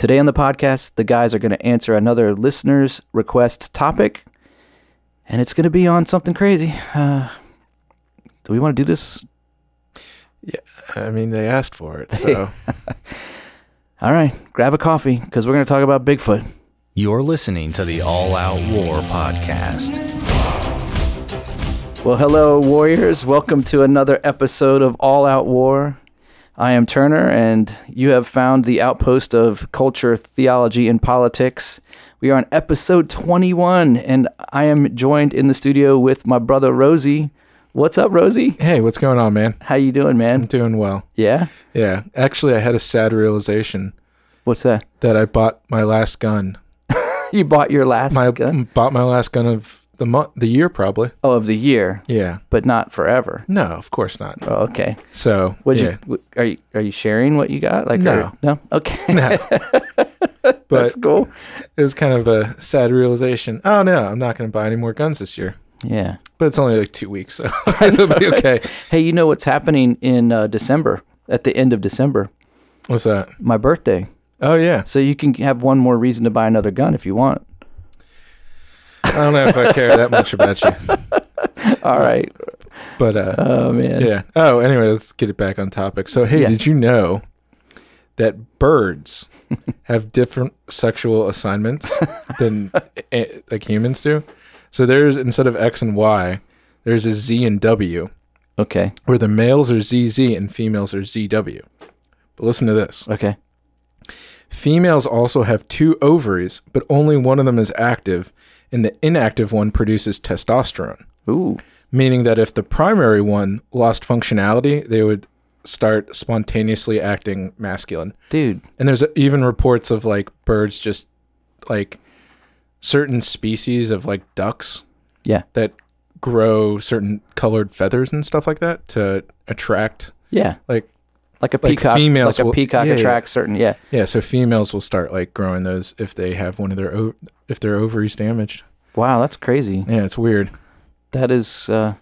Today on the podcast, the guys are going to answer another listener's request topic, and it's going to be on something crazy. Uh, do we want to do this? Yeah, I mean, they asked for it, so All right, grab a coffee because we're going to talk about Bigfoot. You're listening to the All Out War podcast. Well, hello, warriors. Welcome to another episode of All Out War. I am Turner, and you have found the outpost of culture, theology, and politics. We are on episode 21, and I am joined in the studio with my brother Rosie. What's up, Rosie? hey, what's going on, man? How you doing, man? I'm doing well. Yeah. Yeah, actually, I had a sad realization What's that? that I bought my last gun. You bought your last My gun? bought my last gun of the month, the year, probably. Oh, of the year, Yeah. but not forever. No, of course not. Oh, okay. So, What yeah, you? Are you are you sharing what you got? Like, No. are- no. Okay. no. That's but cool. it was kind of a sad realization. Oh no, I'm not going to buy any more guns this year. Yeah. But it's only like two weeks, so it'll be okay. Hey, you know what's happening in uh, December? At the end of December, What's that? my birthday. Oh yeah. So you can have one more reason to buy another gun if you want. I don't know if I care that much about you, All right. but uh, Oh man. Yeah. Oh, anyway, let's get it back on topic. So, hey, Yeah. did you know that birds have different sexual assignments than eh, like humans do? So there's instead of X and Y, there's a Z and W, Okay. where the males are ZZ and females are ZW. But listen to this. Okay. Females also have two ovaries, but only one of them is active, and the inactive one produces testosterone Ooh. meaning that if the primary one lost functionality, they would start spontaneously acting masculine. Dude. And there's even reports of like birds just like certain species of like ducks Yeah. that grow certain colored feathers and stuff like that to attract Yeah. like Like a Like peacock. females like a will- peacock yeah, yeah. certain. Yeah. yeah, so females will start like growing those if they have one of their o- if their ovaries damaged. Wow, that's crazy. Yeah, it's weird. That is. Uh,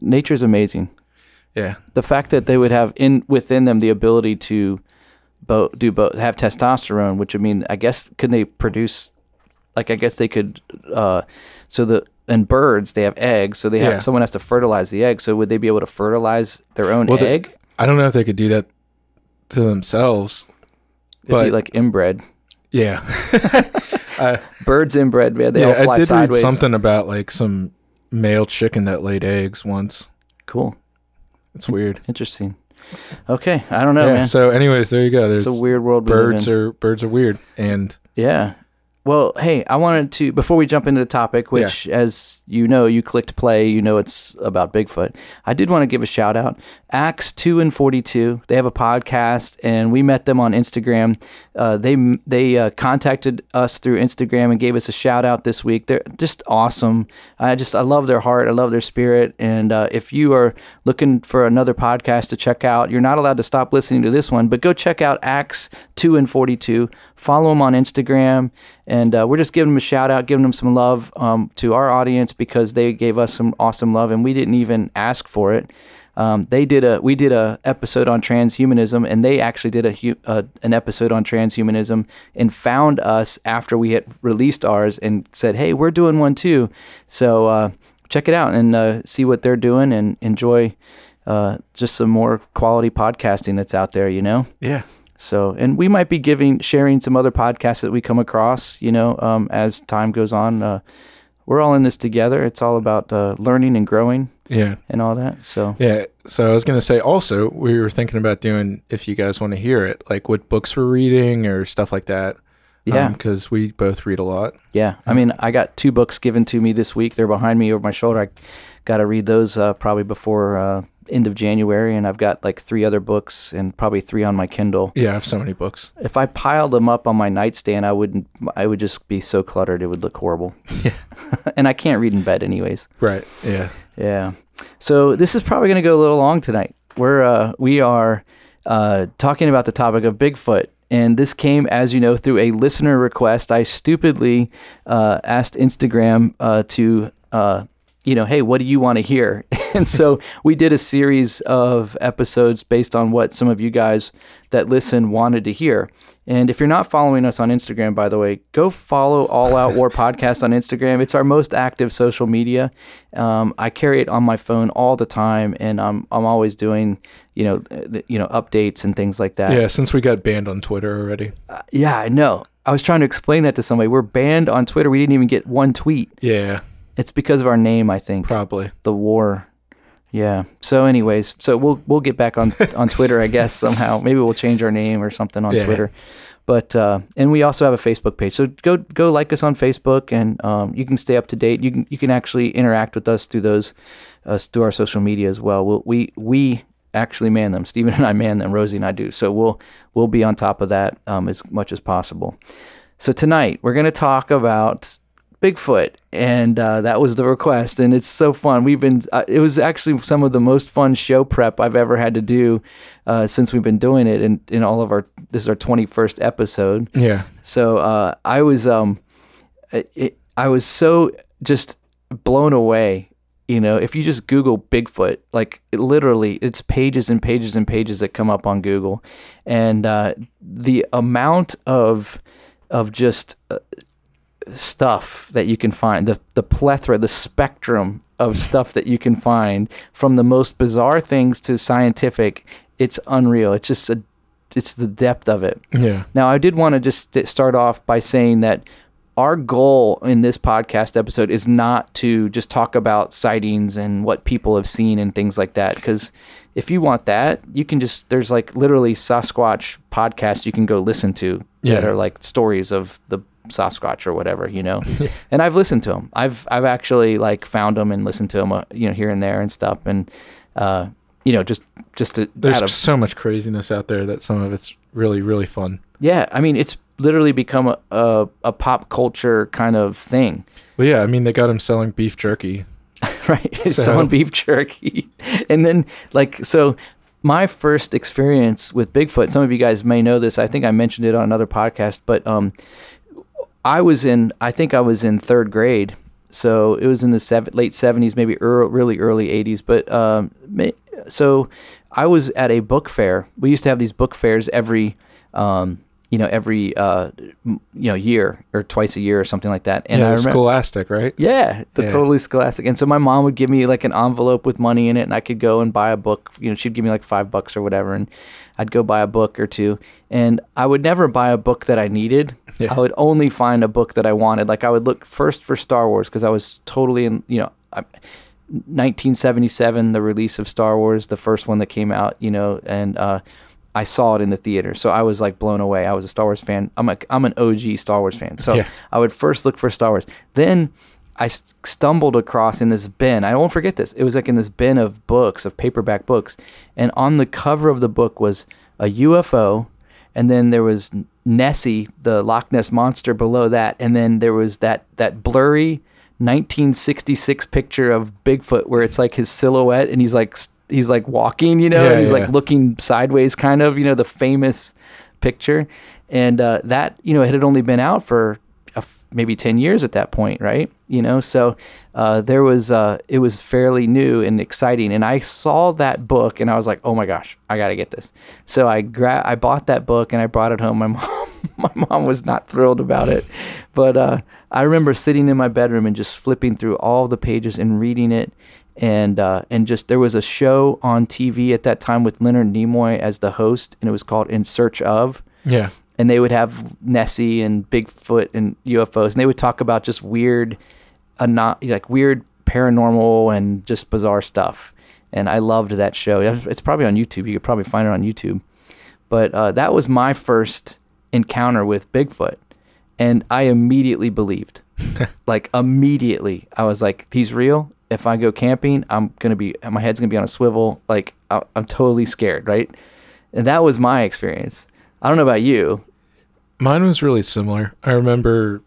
nature's amazing. Yeah. The fact that they would have in within them the ability to both do both have testosterone, which I mean, I guess could they produce like I guess they could uh so the in birds they have eggs, so they have Yeah. someone has to fertilize the egg. So would they be able to fertilize their own Well, the- egg? I don't know if they could do that to themselves. It'd be but- like inbred. Yeah. uh, Birds inbred, man. They all yeah, fly I did sideways. read something about like some male chicken that laid eggs once. Cool. It's weird. Interesting. Okay. I don't know, yeah. man. So, anyways, there you go. There's it's a weird world birds are birds are weird, and Yeah. Well, hey, I wanted to before we jump into the topic, which, as you know, you clicked play, you know it's about Bigfoot. I did want to give a shout out. Acts two and forty two. They have a podcast, and we met them on Instagram. Uh, they they uh, contacted us through Instagram and gave us a shout out this week. They're just awesome. I just I love their heart. I love their spirit. And uh, if you are looking for another podcast to check out, you're not allowed to stop listening to this one, but go check out Acts two and forty two. Follow them on Instagram, and uh, we're just giving them a shout out, giving them some love um, to our audience because they gave us some awesome love, and we didn't even ask for it. Um, they did a we did a episode on transhumanism, and they actually did a uh, an episode on transhumanism and found us after we had released ours and said, "Hey, we're doing one too." So uh, check it out and uh, see what they're doing and enjoy uh, just some more quality podcasting that's out there. You know. yeah, So, and we might be giving, sharing some other podcasts that we come across, you know, um, as time goes on. Uh, we're all in this together. It's all about uh, learning and growing yeah, and all that. So, yeah. So I was gonna say also we were thinking about doing if you guys want to hear it, like what books we're reading or stuff like that. yeah, because we both read a lot. yeah. I mean, I got two books given to me this week. They're behind me over my shoulder. I got to read those uh, probably before uh, end of January, and I've got like three other books and probably three on my Kindle. Yeah, I have so many books. If I piled them up on my nightstand, I wouldn't. I would just be so cluttered; it would look horrible. Yeah. and I can't read in bed, anyways. Right. Yeah. Yeah. So this is probably going to go a little long tonight. We're uh, we are uh, talking about the topic of Bigfoot, and this came, as you know, through a listener request. I stupidly uh, asked Instagram uh, to. Uh, you know, hey, what do you want to hear? and so we did a series of episodes based on what some of you guys that listen wanted to hear. And if you're not following us on Instagram, by the way, go follow All Out War Podcast on Instagram. It's our most active social media. Um, I carry it on my phone all the time, and I'm I'm always doing you know the, you know updates and things like that. Yeah, since we got banned on Twitter already. Uh, yeah, I know. I was trying to explain that to somebody. We're banned on Twitter. We didn't even get one tweet. Yeah. It's because of our name, I think. Probably. The war. Yeah. So, anyways, so we'll we'll get back on on Twitter, I guess somehow. Maybe we'll change our name or something on Yeah. Twitter. But uh, and we also have a Facebook page. So go go like us on Facebook, and um, you can stay up to date. You can you can actually interact with us through those uh, through our social media as well. We'll, we we actually man them. Stephen and I man them. Rosie and I do. So we'll we'll be on top of that um, as much as possible. So tonight we're going to talk about Bigfoot, and uh, that was the request, and it's so fun. We've been uh, it was actually some of the most fun show prep I've ever had to do uh, since we've been doing it, and in all of our this is our twenty first episode. Yeah. So uh, I was um, it, it, I was so just blown away. You know, if you just Google Bigfoot, like it literally, it's pages and pages and pages that come up on Google, and uh, the amount of of just uh, stuff that you can find, the the plethora, the spectrum of stuff that you can find, from the most bizarre things to scientific, it's unreal. It's just a, it's the depth of it. Yeah. Now, I did want to just st- start off by saying that our goal in this podcast episode is not to just talk about sightings and what people have seen and things like that. Because if you want that, you can just, there's like literally Sasquatch podcasts you can go listen to yeah. that are like stories of the Sasquatch or whatever, you know. and I've listened to them. I've I've actually like found them and listened to them, uh, you know, here and there and stuff. And uh, you know, just just to There's of- so much craziness out there that some of it's really, really fun. yeah, I mean, it's literally become a, a, a pop culture kind of thing, Well, yeah, I mean, they got him selling beef jerky. right? So- selling beef jerky. and then, like, so my first experience with Bigfoot, some of you guys may know this. I think I mentioned it on another podcast, but um, I was in, I think I was in third grade. So it was in the seven, late 70s, maybe early, really early 80s. But um, so I was at a book fair. We used to have these book fairs every, um, you know, every uh, you know year or twice a year or something like that. And yeah, I remember, Scholastic, right? yeah, the Yeah. totally scholastic. And so my mom would give me like an envelope with money in it, and I could go and buy a book. You know, she'd give me like five bucks or whatever, and I'd go buy a book or two. And I would never buy a book that I needed. Yeah. I would only find a book that I wanted. Like I would look first for Star Wars because I was totally in. You know, I, 1977, the release of Star Wars, the first one that came out. You know, and uh, I saw it in the theater, so I was like blown away. I was a Star Wars fan. I'm a I'm an OG Star Wars fan. So Yeah. I would first look for Star Wars. Then I stumbled across in this bin. I won't forget this. It was like in this bin of books, of paperback books, and on the cover of the book was a UFO, and then there was Nessie, the Loch Ness monster, below that, and then there was that that blurry 1966 picture of Bigfoot where it's like his silhouette, and he's like he's like walking, you know, Yeah, and he's yeah. like looking sideways, kind of, you know, the famous picture, and uh, that you know it had only been out for maybe 10 years at that point right? You know so uh, there was uh, it was fairly new and exciting. And i saw that book and i was like oh my gosh i gotta get this. So i gra- i bought that book and i brought it home. My mom my mom was not thrilled about it. But uh, i remember sitting in my bedroom and just flipping through all the pages and reading it. And uh, and just there was a show on tv at that time with leonard nimoy as the host and it was called in search of. Yeah. And they would have Nessie and Bigfoot and UFOs, and they would talk about just weird, uh, not like weird paranormal and just bizarre stuff. And I loved that show. It's probably on YouTube. You could probably find it on YouTube. But uh, that was my first encounter with Bigfoot, and I immediately believed. like immediately, I was like, "He's real." If I go camping, I'm gonna be my head's gonna be on a swivel. Like I, I'm totally scared, right? And that was my experience. I don't know about you. Mine was really similar. I remember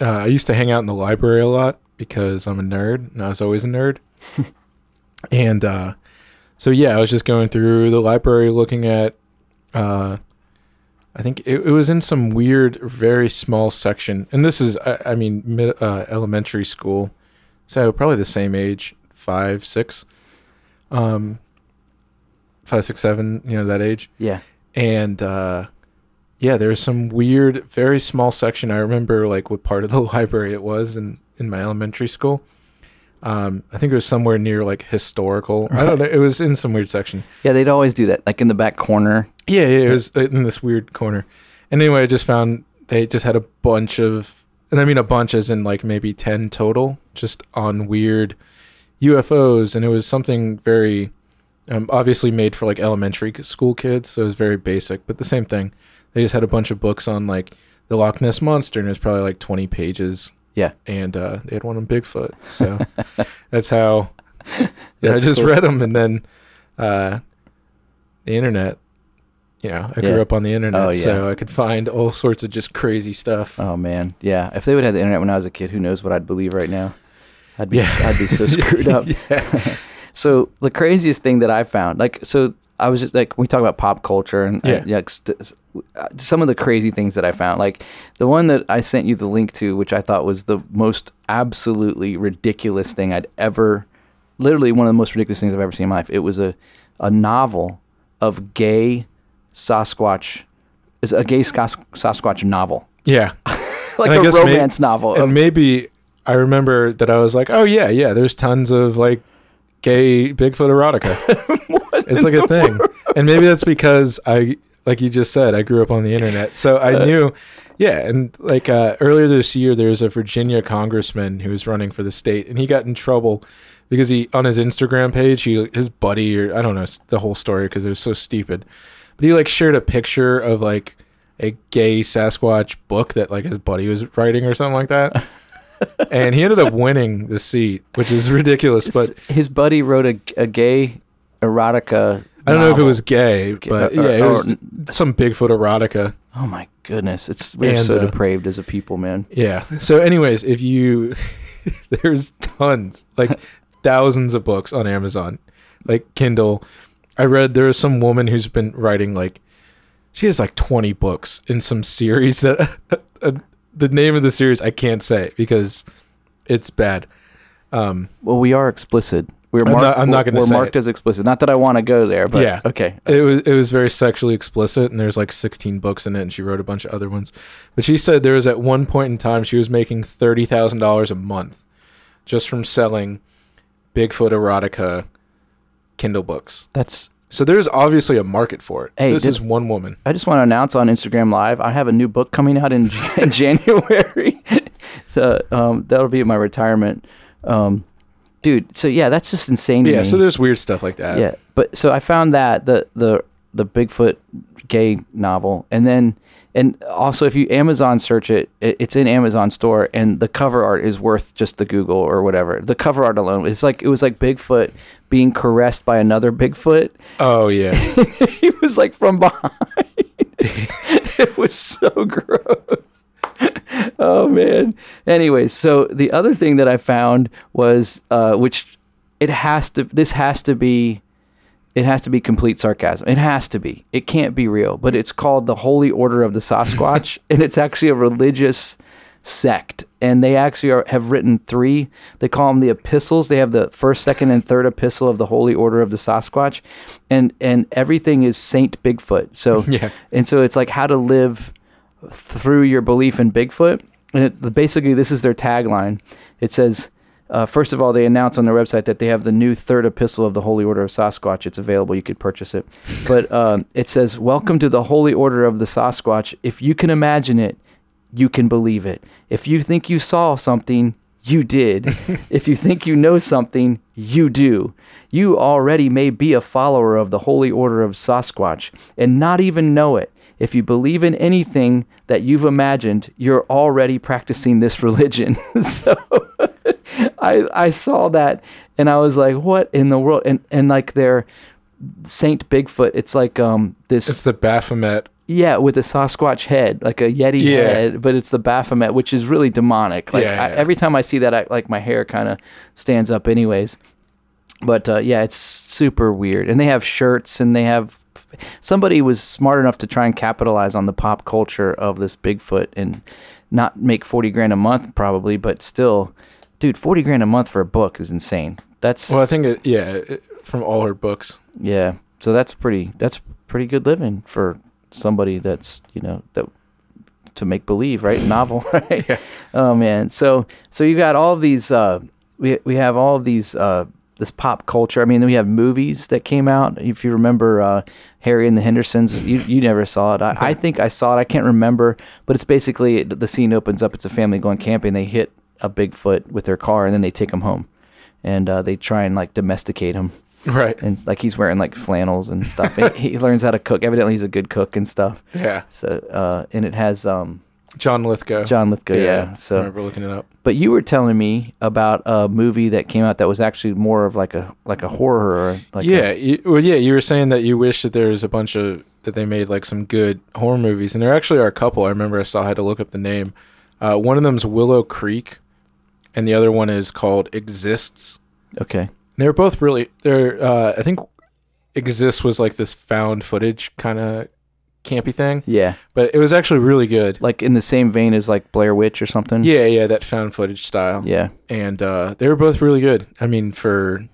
uh, I used to hang out in the library a lot because I'm a nerd and I was always a nerd. and uh, so, yeah, I was just going through the library looking at, uh, I think it, it was in some weird, very small section. And this is, I, I mean, mid, uh, elementary school. so probably the same age, five, six, um, five, six, seven, you know that age, Yeah. and uh, yeah, there's some weird, very small section. I remember like what part of the library it was in in my elementary school. Um, I think it was somewhere near like historical. I don't know. It was in some weird section. Yeah, they'd always do that, like in the back corner. Yeah, yeah, it was in this weird corner. And anyway, I just found they just had a bunch of, and I mean a bunch as in like maybe 10 total, just on weird UFOs. And it was something very, um, obviously made for like elementary school kids. So it was very basic, but the same thing. They just had a bunch of books on like the Loch Ness Monster, and it was probably like 20 pages. Yeah. And uh, they had one on Bigfoot. So that's how yeah, That's I just cool. read them, and then uh, the internet. You know, I grew up on the internet, Oh, yeah. so I could find all sorts of just crazy stuff. Oh man, yeah. If they would have the internet when I was a kid, who knows what I'd believe right now? I'd be, Yeah. I'd be so screwed up. yeah. So the craziest thing that I found, like, so I was just like, we talk about pop culture and Yeah. and, like, st- uh, Uh, some of the crazy things that I found, like the one that I sent you the link to, which I thought was the most absolutely ridiculous thing I'd ever, literally one of the most ridiculous things I've ever seen in my life. It was a, a novel of gay Sasquatch, is a gay Sas- Sasquatch novel, yeah. like a may- romance novel. of- and maybe I remember that I was like, oh yeah, yeah. There's tons of like gay Bigfoot erotica. it's like a thing, and maybe that's because I, like you just said, I grew up on the internet, so I knew. Yeah, and like uh, earlier this year, there was a Virginia congressman who was running for the state, and he got in trouble because he on his Instagram page, he his buddy or I don't know the whole story because it was so stupid, but he like shared a picture of like a gay Sasquatch book that like his buddy was writing or something like that. and he ended up winning the seat, which is ridiculous. But his buddy wrote a, a gay erotica. I don't know if it novel. was gay, but or- yeah, it was some Bigfoot erotica. Oh my goodness, it's we're And, so uh, depraved as a people, man. Yeah. So, anyways, if you there's tons, like thousands of books on Amazon, like Kindle. I read there is some woman who's been writing like she has like 20 books in some series that uh, the name of the series I can't say because it's bad. Um, Well, we are explicit. We're I'm marked. not- I'm not we're- gonna We're say marked it. as explicit. Not that I want to go there, but Yeah. okay. it was it was very sexually explicit and there's like 16 books in it and she wrote a bunch of other ones but she said there was at one point in time she was making $30,000 a month just from selling Bigfoot erotica Kindle books That's. so there's obviously a market for it Hey, this did- is one woman I just want to announce on Instagram Live. I have a new book coming out in, in January. so um, that'll be my retirement, um, dude. So yeah, that's just insane. To yeah so there's weird stuff like that. Yeah but so i found that the the the bigfoot gay novel and then and also if you amazon search it, it it's in amazon store and the cover art is worth just the google or whatever. The cover art alone is like it was like bigfoot being caressed by another bigfoot. Oh yeah. He was like from behind. It was so gross oh man. Anyways so the other thing that i found was uh which it has to this has to be it has to be complete sarcasm. It has to be. It can't be real but it's called the holy order of the sasquatch and it's actually a religious sect and they actually are, have written three. They call them the epistles. They have the first second and third epistle of the holy order of the sasquatch and and everything is saint bigfoot. So Yeah. and so it's like how to live through your belief in Bigfoot. And it, basically, this is their tagline. It says, uh, first of all, they announce on their website that they have the new third epistle of the Holy Order of Sasquatch. It's available. You could purchase it. But um, it says, Welcome to the Holy Order of the Sasquatch. If you can imagine it, you can believe it. If you think you saw something, you did. if you think you know something, you do. You already may be a follower of the Holy Order of Sasquatch and not even know it. If you believe in anything that you've imagined, you're already practicing this religion. so I I saw that and I was like, what in the world? And and like their Saint Bigfoot, it's like um this it's the Baphomet yeah, with a Sasquatch head, like a Yeti Yeah. head, but it's the Baphomet, which is really demonic. Like Yeah, I, every time I see that, I, like my hair kind of stands up, anyways. But uh, yeah, it's super weird, and they have shirts, and they have somebody was smart enough to try and capitalize on the pop culture of this Bigfoot and not make forty grand a month, probably, but still dude, forty grand a month for a book is insane. That's Well, I think it, yeah, it, from all her books. yeah. So that's pretty. That's pretty good living for somebody that's you know that to make believe, right? Novel, right? Yeah. Oh man. So so you got all of these. Uh, we we have all of these. Uh, this pop culture. I mean, we have movies that came out. If you remember uh, Harry and the Hendersons, you you never saw it. I, I think I saw it. I can't remember, but it's basically the scene opens up. It's a family going camping. They hit a Bigfoot with their car, and then they take him home, and uh, they try and like domesticate him Right. and like he's wearing like flannels and stuff. and he learns how to cook. Evidently, he's a good cook and stuff. Yeah. So, uh, and it has um, John Lithgow. John Lithgow. Yeah. I So, remember looking it up. but you were telling me about a movie that came out that was actually more of like a like a horror. Or like a- yeah, you, well, yeah. You were saying that you wish that there was a bunch of that they made like some good horror movies, and there actually are a couple. I remember I saw. I had to look up the name. Uh, one of them's Willow Creek, and the other one is called Exists. okay. They're both really. They're. Uh, I think Exists was like this found footage kind of campy thing, Yeah. but it was actually really good. Like in the same vein as like Blair Witch or something. Yeah, yeah, that found footage style. Yeah. and uh, they were both really good. I mean, for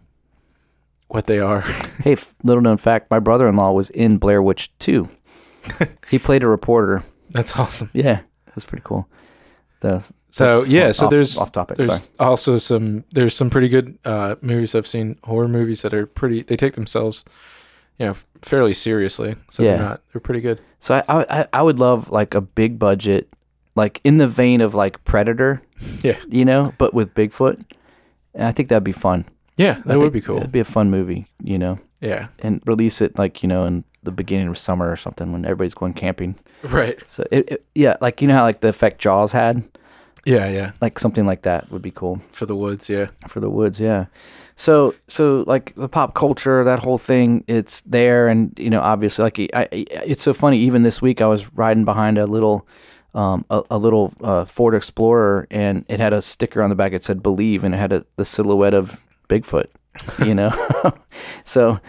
what they are. Hey, f- little known fact: my brother-in-law was in Blair Witch 2. he played a reporter. That's awesome. Yeah, that's pretty cool. The, So yeah, so off- there's off topic. Sorry. there's also some there's some pretty good uh, movies I've seen horror movies that are pretty. They take themselves, you know, fairly seriously. So Yeah. they're not. They're pretty good. So I, I I would love like a big budget, like in the vein of like Predator, Yeah, you know, but with Bigfoot. And I think that'd be fun. yeah, that would be cool. It'd be a fun movie, you know, Yeah, and release it like you know in the beginning of summer or something when everybody's going camping. right. So it, it yeah, like you know how like the effect Jaws had, Yeah, yeah, like something like that would be cool for the woods. Yeah, for the woods. Yeah. So so like the pop culture, that whole thing, it's there, and you know obviously like I, I, it's so funny. Even this week, I was riding behind a little. Um, a, a little uh, Ford Explorer, and it had a sticker on the back. It said "Believe," and it had a, the silhouette of Bigfoot. You know, so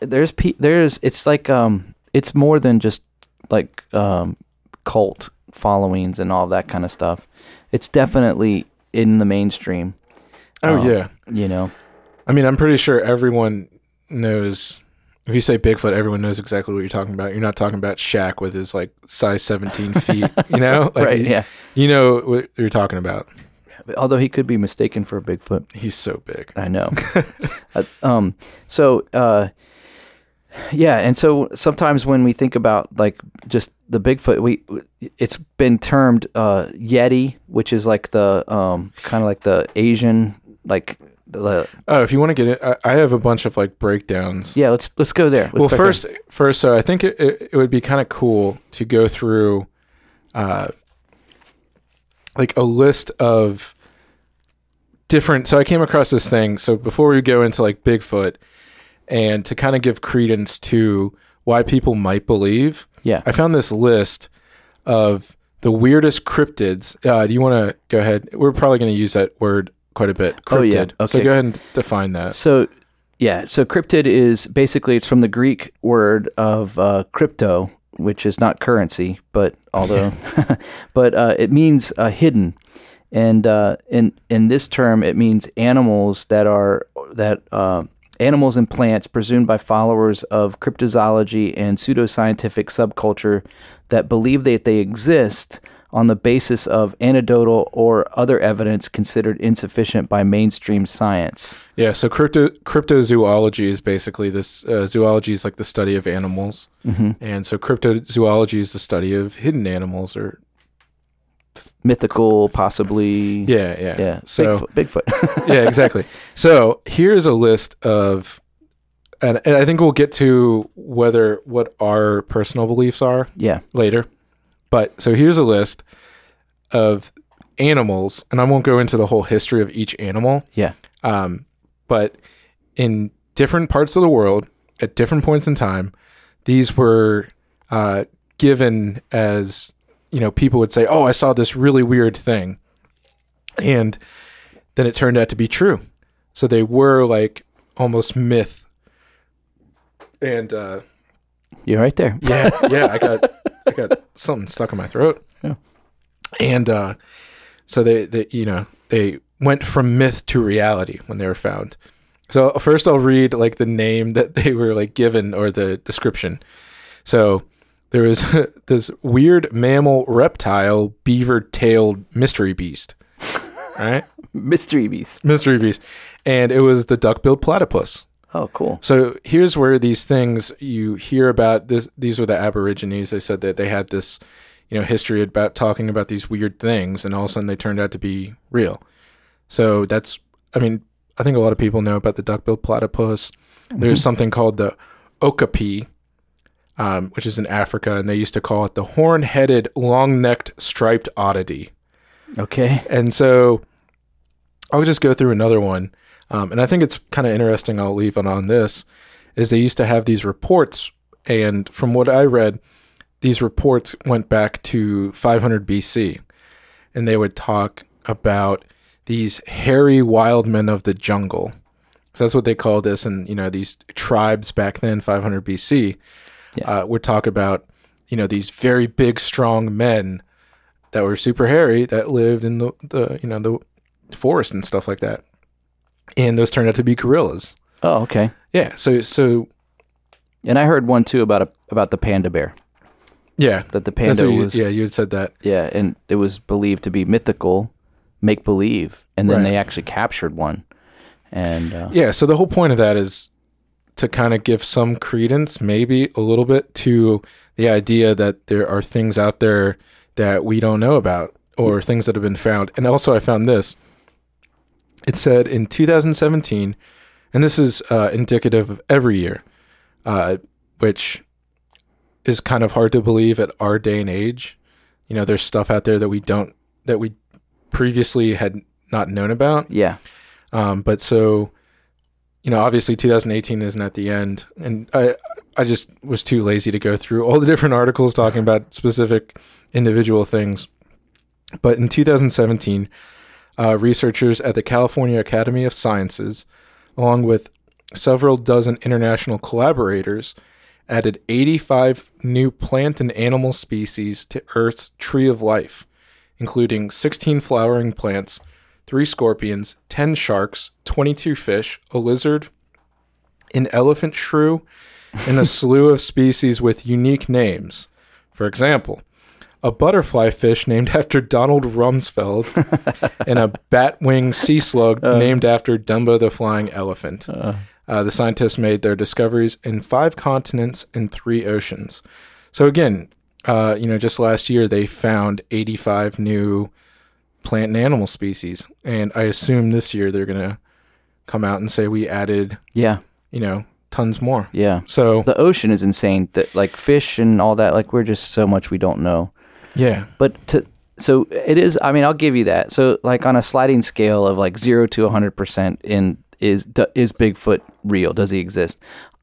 there's there's it's like um it's more than just like um cult followings and all that kind of stuff. It's definitely in the mainstream. Oh Um, yeah. You know, I mean, I'm pretty sure everyone knows. If you say Bigfoot, everyone knows exactly what you're talking about. You're not talking about Shaq with his like size 17 feet. You know, like, right? you, Yeah. you know what you're talking about. Although he could be mistaken for a Bigfoot. He's so big. I know. uh, um. So, uh, yeah, and so sometimes when we think about like just the Bigfoot, we it's been termed uh, Yeti, which is like the um kind of like the Asian like the Oh, if you want to get it, I, I have a bunch of like breakdowns. yeah. Let's let's go there. Let's well, start there. first, first, so I think it, it, it would be kind of cool to go through, uh, like a list of different. So I came across this thing. So before we go into like Bigfoot, and to kind of give credence to why people might believe, yeah. I found this list of the weirdest cryptids. Uh, do you want to go ahead? We're probably going to use that word quite a bit. Cryptid. Oh, yeah. So go ahead and define that. So, yeah. So cryptid is basically it's from the Greek word of uh, crypto, which is not currency, but although, but uh, it means uh, hidden, and uh, in in this term it means animals that are that uh, animals and plants presumed by followers of cryptozoology and pseudoscientific subculture that believe that they exist on the basis of anecdotal or other evidence considered insufficient by mainstream science. Yeah, so crypto cryptozoology is basically this. Uh, zoology is like the study of animals, hmm and so cryptozoology is the study of hidden animals. Or Mythical, possibly. yeah, yeah, Yeah. So Bigfoot. Bigfoot. yeah, exactly. So here's a list of, and, and I think we'll get to whether what our personal beliefs are yeah. later. But so here's a list of animals, and I won't go into the whole history of each animal. Yeah. Um, but in different parts of the world, at different points in time, these were uh, given as you know people would say, "Oh, I saw this really weird thing," and then it turned out to be true. So they were like almost myth. And uh, You're right there. yeah, yeah, I got I got something stuck in my throat. Yeah. And uh so they they you know, they went from myth to reality when they were found. So first I'll read like the name that they were like given or the description. So there was this weird mammal reptile beaver-tailed mystery beast. Right? Mystery beast. mystery beast. And it was the duck-billed platypus. Oh, cool. So here's where these things you hear about this these were the aborigines. They said that they had this, you know, history about talking about these weird things and all of a sudden they turned out to be real. So that's I mean, I think a lot of people know about the duck-billed platypus. There's something called the okapi, um, which is in Africa, and they used to call it the horn-headed, long-necked, striped oddity. Okay. And so I'll just go through another one. Um, and I think it's kind of interesting. I'll leave it on this is they used to have these reports. And from what I read, these reports went back to 500 BC. And they would talk about these hairy wild men of the jungle. So that's what they called this. And, you know, these tribes back then, 500 BC, Yeah. uh, would talk about, you know, these very big, strong men that were super hairy that lived in the, the you know the forest and stuff like that and those turned out to be gorillas Oh, okay. yeah so so And I heard one too about a about the panda bear. yeah That the panda you, was yeah you had said that yeah, and it was believed to be mythical, make believe, and then Right. they actually captured one. And uh, yeah so the whole point of that is to kind of give some credence maybe a little bit to the idea that there are things out there that we don't know about or things that have been found and also i found this it said in 2017 and this is uh, indicative of every year uh, which is kind of hard to believe at our day and age. You know there's stuff out there that we don't that we previously had not known about. Yeah, um, but so, you know, obviously 2018 isn't at the end, and I I just was too lazy to go through all the different articles talking about specific individual things. But in 2017, uh, researchers at the California Academy of Sciences, along with several dozen international collaborators, added 85 new plant and animal species to Earth's tree of life, including 16 flowering plants, three scorpions, 10 sharks, 22 fish, a lizard, an elephant shrew, and a slew of species with unique names. For example, a butterfly fish named after Donald Rumsfeld, and a batwing sea slug named after Dumbo the flying elephant. Uh, the scientists made their discoveries in five continents and three oceans. So again, uh, you know, just last year they found 85 new plant and animal species, and I assume this year they're gonna come out and say we added, yeah, you know, tons more. yeah. So The ocean is insane. That like fish and all that. Like we're just so much we don't know. Yeah, But to so it is. I mean, I'll give you that. So like on a sliding scale of like zero to hundred percent in is is Bigfoot real? Does he exist?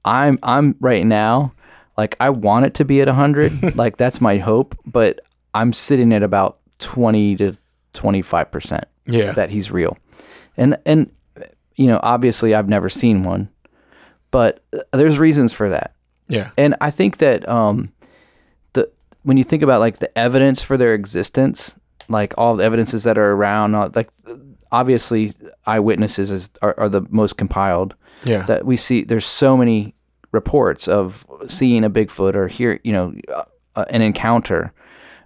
I'm I'm right now. Like I want it to be at hundred. like that's my hope. But I'm sitting at about twenty to twenty five percent yeah, that he's real. And and you know, obviously I've never seen one, but uh, there's reasons for that. yeah, And I think that um, when you think about like the evidence for their existence, like all the evidences that are around, like obviously eyewitnesses is, are, are the most compiled. yeah, That we see, there's so many reports of seeing a Bigfoot or hear, you know, uh, an encounter.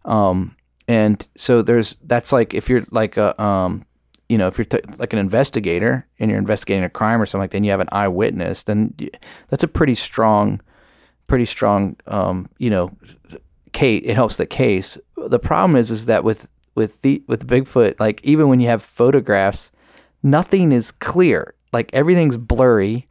Um, and so there's that's like if you're like a um, you know, if you're t- like an investigator and you're investigating a crime or something like that, and you have an eyewitness, then y- that's a pretty strong, pretty strong, um, you know, case. It helps the case. The problem is, is that with with the with Bigfoot, like even when you have photographs, nothing is clear. Like everything's blurry.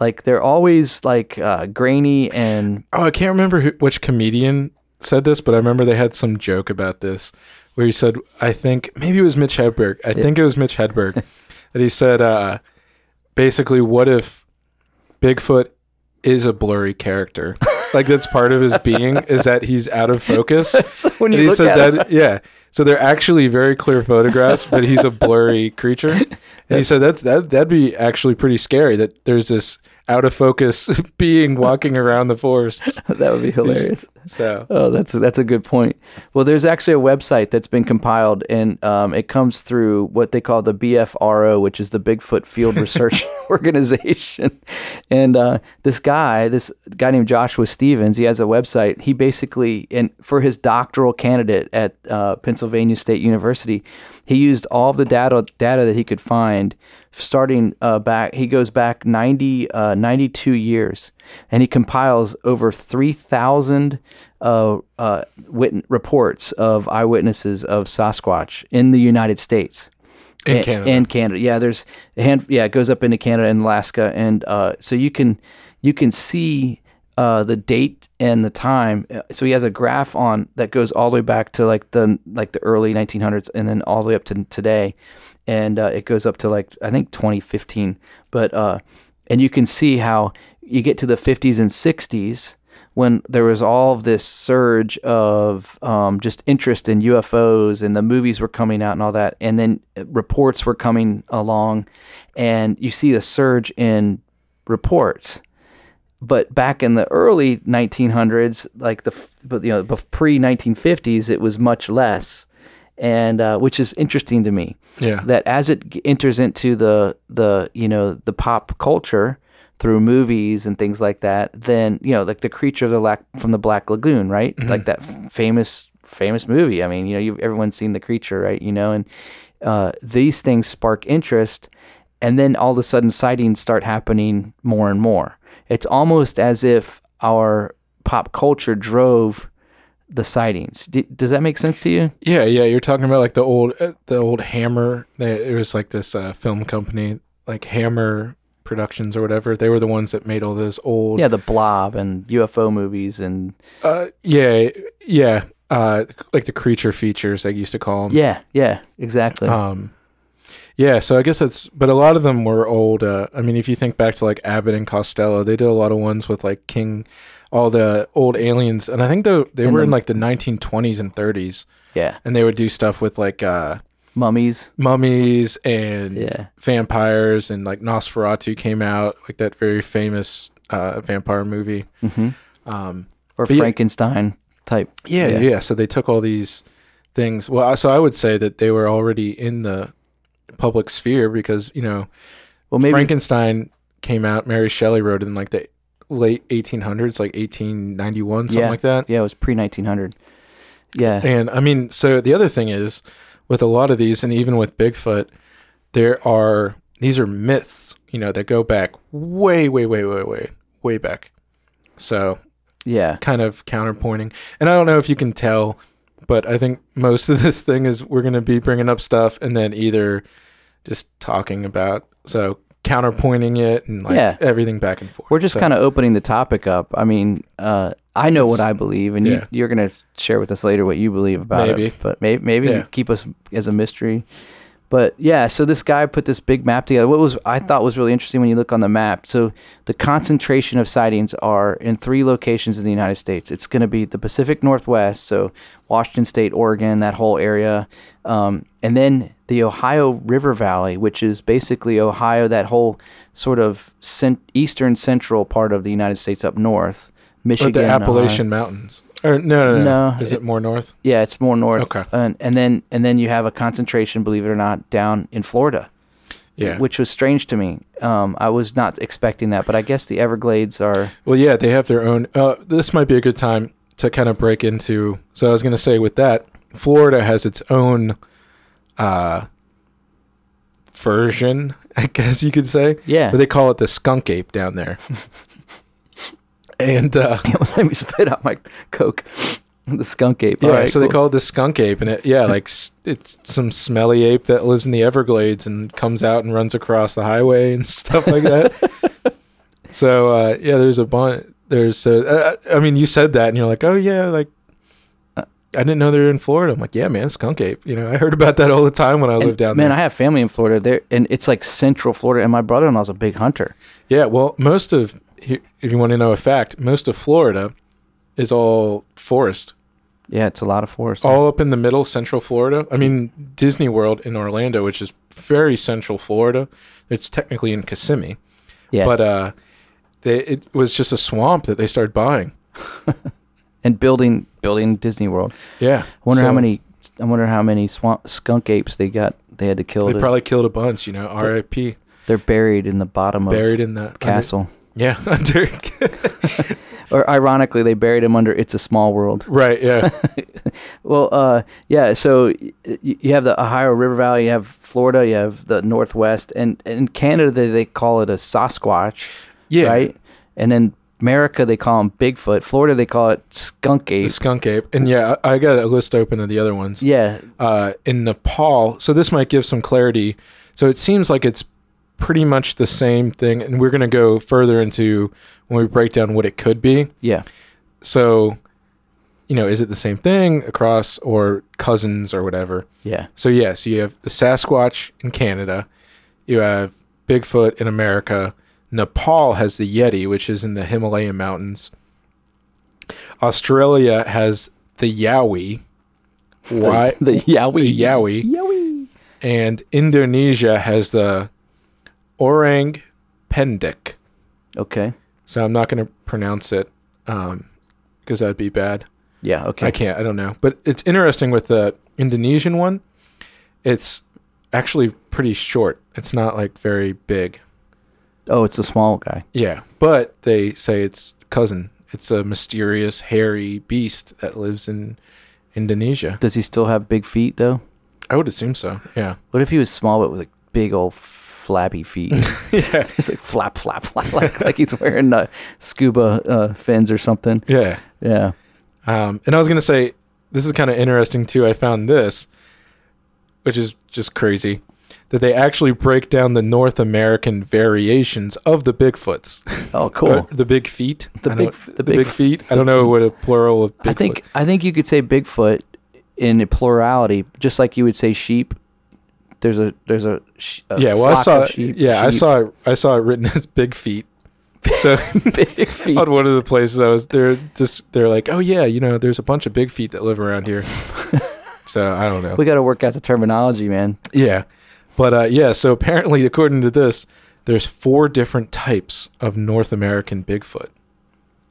Like they're always like uh, grainy and Oh, I can't remember who, which comedian said this, but I remember they had some joke about this where he said, I think maybe it was Mitch Hedberg. I think it was Mitch Hedberg that he said, uh, basically, what if Bigfoot is a blurry character? like that's part of his being is that he's out of focus. so when And you he look at that, yeah. So they're actually very clear photographs, but he's a blurry creature. And he said that that that'd be actually pretty scary. That there's this out of focus being walking around the forests. that would be hilarious. So Oh, that's that's a good point. Well, there's actually a website that's been compiled, and um, it comes through what they call the BFRO, which is the Bigfoot Field Research Organization. And uh, this guy, this guy named Joshua Stevens, he has a website. He basically, and for his doctoral candidate at uh, Pennsylvania State University, he used all the data data that he could find, starting uh, back. He goes back 90, uh, 92 years, and he compiles over three thousand uh, uh, wit- reports of eyewitnesses of Sasquatch in the United States. In A- Canada. In Canada, yeah. There's a hand, yeah. It goes up into Canada and Alaska, and uh, so you can you can see uh, the date and the time. Uh, So he has a graph on that goes all the way back to like the like the early 1900s, and then all the way up to today, and uh, it goes up to like I think 2015. But uh, and you can see how you get to the 50s and 60s when there was all of this surge of um, just interest in UFOs and the movies were coming out and all that, and then reports were coming along, and you see a surge in reports. But back in the early 1900s, like the but you know pre 1950s, it was much less, and uh, which is interesting to me yeah, that as it enters into the the you know the pop culture through movies and things like that, then you know like the creature of the lac from the Black Lagoon, right? Like that f- famous famous movie. I mean, you know, you've everyone's seen the creature, right? You know, and uh, these things spark interest, and then all of a sudden sightings start happening more and more. It's almost as if our pop culture drove the sightings. D- does that make sense to you? yeah, yeah. You're talking about like the old uh, the old Hammer. They, it was like this uh, film company, like Hammer Productions or whatever. They were the ones that made all those old. Yeah, the Blob and UFO movies and Uh, yeah, yeah. Uh, like the creature features they used to call them. Yeah, yeah, exactly. Um, yeah, so I guess that's, but a lot of them were old. Uh, I mean, if you think back to like Abbott and Costello, they did a lot of ones with like King, all the old aliens, and I think they they And were the- in like the 1920s and 30s, yeah, and they would do stuff with like uh, mummies. mummies and Yeah. vampires, and like Nosferatu came out, like that very famous uh, vampire movie. hmm Um, Or But yeah- Frankenstein type. Yeah, Yeah. yeah, So they took all these things. Well, I- so I would say that they were already in the public sphere because you know Well, maybe Frankenstein came out. Mary Shelley wrote it in like the late 1800s, like 1891, something Yeah. like that. yeah, it was pre nineteen hundred. Yeah, And I mean, so the other thing is with a lot of these, and even with Bigfoot, there are these are myths, you know, that go back way, way, way, way, way, way back. So yeah, kind of counterpointing. And I don't know if you can tell, but I think most of this thing is we're going to be bringing up stuff and then either just talking about so counterpointing it and like Yeah. everything back and forth. we're just So- kind of opening the topic up. I mean, uh, I know what I believe, and yeah. you, you're gonna share with us later what you believe about Maybe. it. But maybe, maybe Yeah. keep us as a mystery. But yeah, so this guy put this big map together. What was I thought was really interesting when you look on the map. So the concentration of sightings are in three locations in the United States. It's going to be the Pacific Northwest, so Washington State, Oregon, that whole area, um, and then the Ohio River Valley, which is basically Ohio, that whole sort of cent- eastern central part of the United States up north, or Michigan, the Ohio. Appalachian Mountains. Or no, no, no. No, Is it- it, more north? Yeah, it's more north. Okay. And, and then and then you have a concentration, believe it or not, down in Florida, Yeah. which was strange to me. Um, I was not expecting that, but I guess the Everglades are. Well, yeah, they have their own. Uh, this might be a good time to kind of break into. So I was going to say with that, Florida has its own uh, version, I guess you could say. Yeah. But they call it the skunk ape down there. and uh, It almost made me spit out my Coke. The skunk ape. yeah, right, so they call it the skunk ape, and it yeah, like it's some smelly ape that lives in the Everglades and comes out and runs across the highway and stuff like that. so uh, yeah, there's a bunch. There's uh, uh, I mean, you said that, and you're like, oh yeah, like. I didn't know they were in Florida. I'm like, yeah, man, skunk ape. You know, I heard about that all the time when I And, lived down man, there. Man, I have family in Florida there, and it's like central Florida. And my brother-in-law's a big hunter. Yeah, well, most of if you want to know a fact, most of Florida is all forest, Yeah, it's a lot of forest. all up in the middle, central Florida. I mean, Disney World in Orlando, which is very central Florida. It's technically in Kissimmee, yeah, but uh, they, it was just a swamp that they started buying. and building building Disney World. Yeah. I wonder how many. I wonder how many swamp skunk apes they got. They had to kill. They to- probably killed a bunch. You know, R.I.P. they're buried in the bottom Buried of in the castle. Yeah, under. or ironically, they buried him under "It's a Small World." right. Yeah. Well, uh, yeah. So y- you have the Ohio River Valley, you have Florida, you have the Northwest, and in Canada they, they call it a Sasquatch, Yeah. right? And then America they call him Bigfoot. Florida they call it skunk ape. skunk ape, and yeah, I, I got a list open of the other ones. Yeah, uh, in Nepal. So this might give some clarity. So it seems like it's pretty much the same thing, and we're going to go further into when we break down what it could be. yeah, So, you know, is it the same thing across or cousins or whatever? yeah. So yes, you have the Sasquatch in Canada, you have Bigfoot in America. Nepal has the Yeti, which is in the Himalayan mountains. Australia has the Yowie. Why? The, the Yowie. The Yowie. Yowie. and Indonesia has the orang pendek. Okay. So I'm not going to pronounce it um because that'd be bad. Yeah. Okay. I can't. I don't know. But it's interesting with the Indonesian one. It's actually pretty short. It's not like very big. Oh, it's a small guy. Yeah, but they say it's cousin. It's a mysterious hairy beast that lives in Indonesia. Does he still have big feet though? I would assume so. Yeah. What if he was small but with like big old flabby feet? yeah. It's like flap, flap, flap, like like he's wearing uh, scuba uh, fins or something. Yeah. Yeah. Um, and I was going to say, this is kind of interesting too. I found this, which is just crazy, that they actually break down the North American variations of the Bigfoots. Oh, cool. the big feet. The I big f- the the big big, feet. I don't know what a plural of Bigfoot. I think I think you could say Bigfoot in a plurality, just like you would say sheep. There's a there's a, sh- a yeah, well, I saw. sheep. yeah, I saw. It, I saw it written as big feet. So big feet. on one of the places I was, they're just they're like, oh yeah, you know, there's a bunch of big feet that live around here. so I don't know. We got to work out the terminology, man. Yeah. But uh, yeah, so apparently, according to this, there's four different types of North American Bigfoot.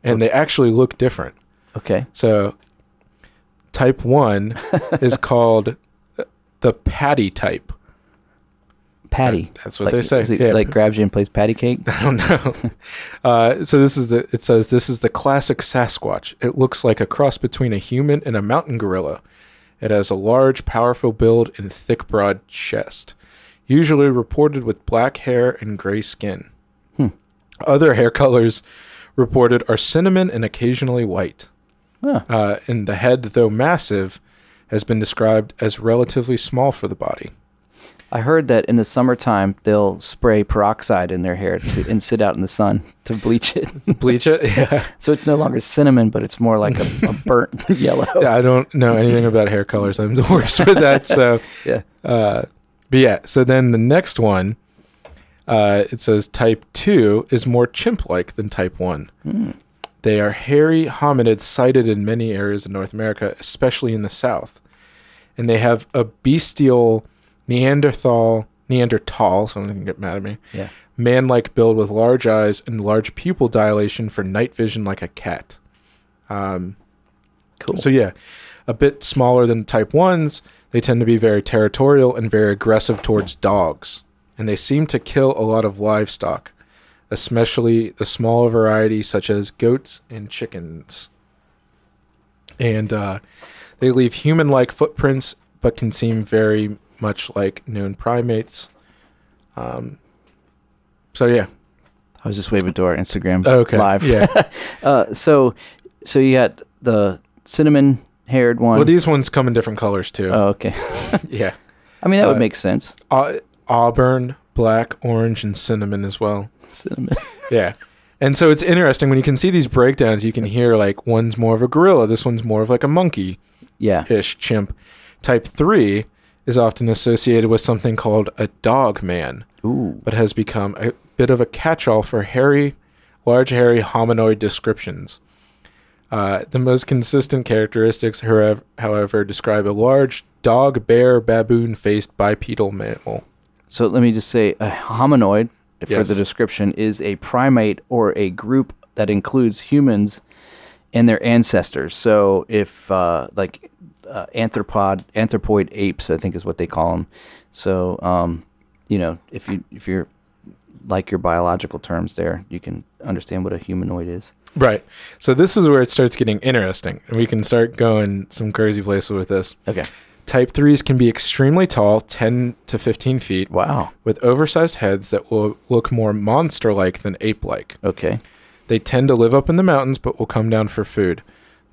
And they actually look different. Okay. So type one is called the patty type. Patty. That's what like, they say. it Yeah. Like grabs you and plays patty cake. I don't know. Uh, so this is the. It says this is the classic Sasquatch. It looks like a cross between a human and a mountain gorilla. It has a large, powerful build and thick, broad chest. Usually reported with black hair and gray skin. Hmm. Other hair colors reported are cinnamon and occasionally white. Huh. Uh, and the head, though massive, has been described as relatively small for the body. I heard that in the summertime they'll spray peroxide in their hair to, and sit out in the sun to bleach it. Bleach it? Yeah. So it's no longer cinnamon, but it's more like a, a burnt yellow. yeah, I don't know anything about hair colors. I'm the worst with that. So, Yeah. uh, but yeah. So then the next one, uh, it says type two is more chimp-like than type one. Hmm. They are hairy hominids sighted in many areas of North America, especially in the South, and they have a bestial Neanderthal Neanderthal. Someone can get mad at me. Yeah. Man-like build with large eyes and large pupil dilation for night vision, like a cat. Um, Cool. so yeah, a bit smaller than type ones. They tend to be very territorial and very aggressive towards dogs, and they seem to kill a lot of livestock, especially the smaller varieties such as goats and chickens. And uh, they leave human-like footprints, but can seem very much like known primates. Um, so yeah, I was just waving to our Instagram okay, live. yeah. Uh, so, so you got the cinnamon haired one. well, these ones come in different colors too. oh, okay. yeah. I mean, that would Uh, make sense. Au- auburn, black, orange, and cinnamon as well. Cinnamon. Yeah. And so it's interesting when you can see these breakdowns, you can hear like one's more of a gorilla, this one's more of like a monkey Yeah. ish chimp. Type 3 is often associated with something called a dog man, Ooh. but has become a bit of a catch all for hairy, large, hairy hominoid descriptions. Uh, the most consistent characteristics, however, describe a large dog, bear, baboon faced bipedal mammal. So let me just say a hominoid, for Yes. the description, is a primate or a group that includes humans and their ancestors. So if uh, like uh, anthropod anthropoid apes, I think is what they call them. So um, you know, if you if you're like your biological terms, there you can understand what a humanoid is. Right. So this is where it starts getting interesting, and we can start going some crazy places with this. Okay. Type threes can be extremely tall, 10 to 15 feet, Wow. with oversized heads that will look more monster-like than ape-like. Okay. They tend to live up in the mountains, but will come down for food.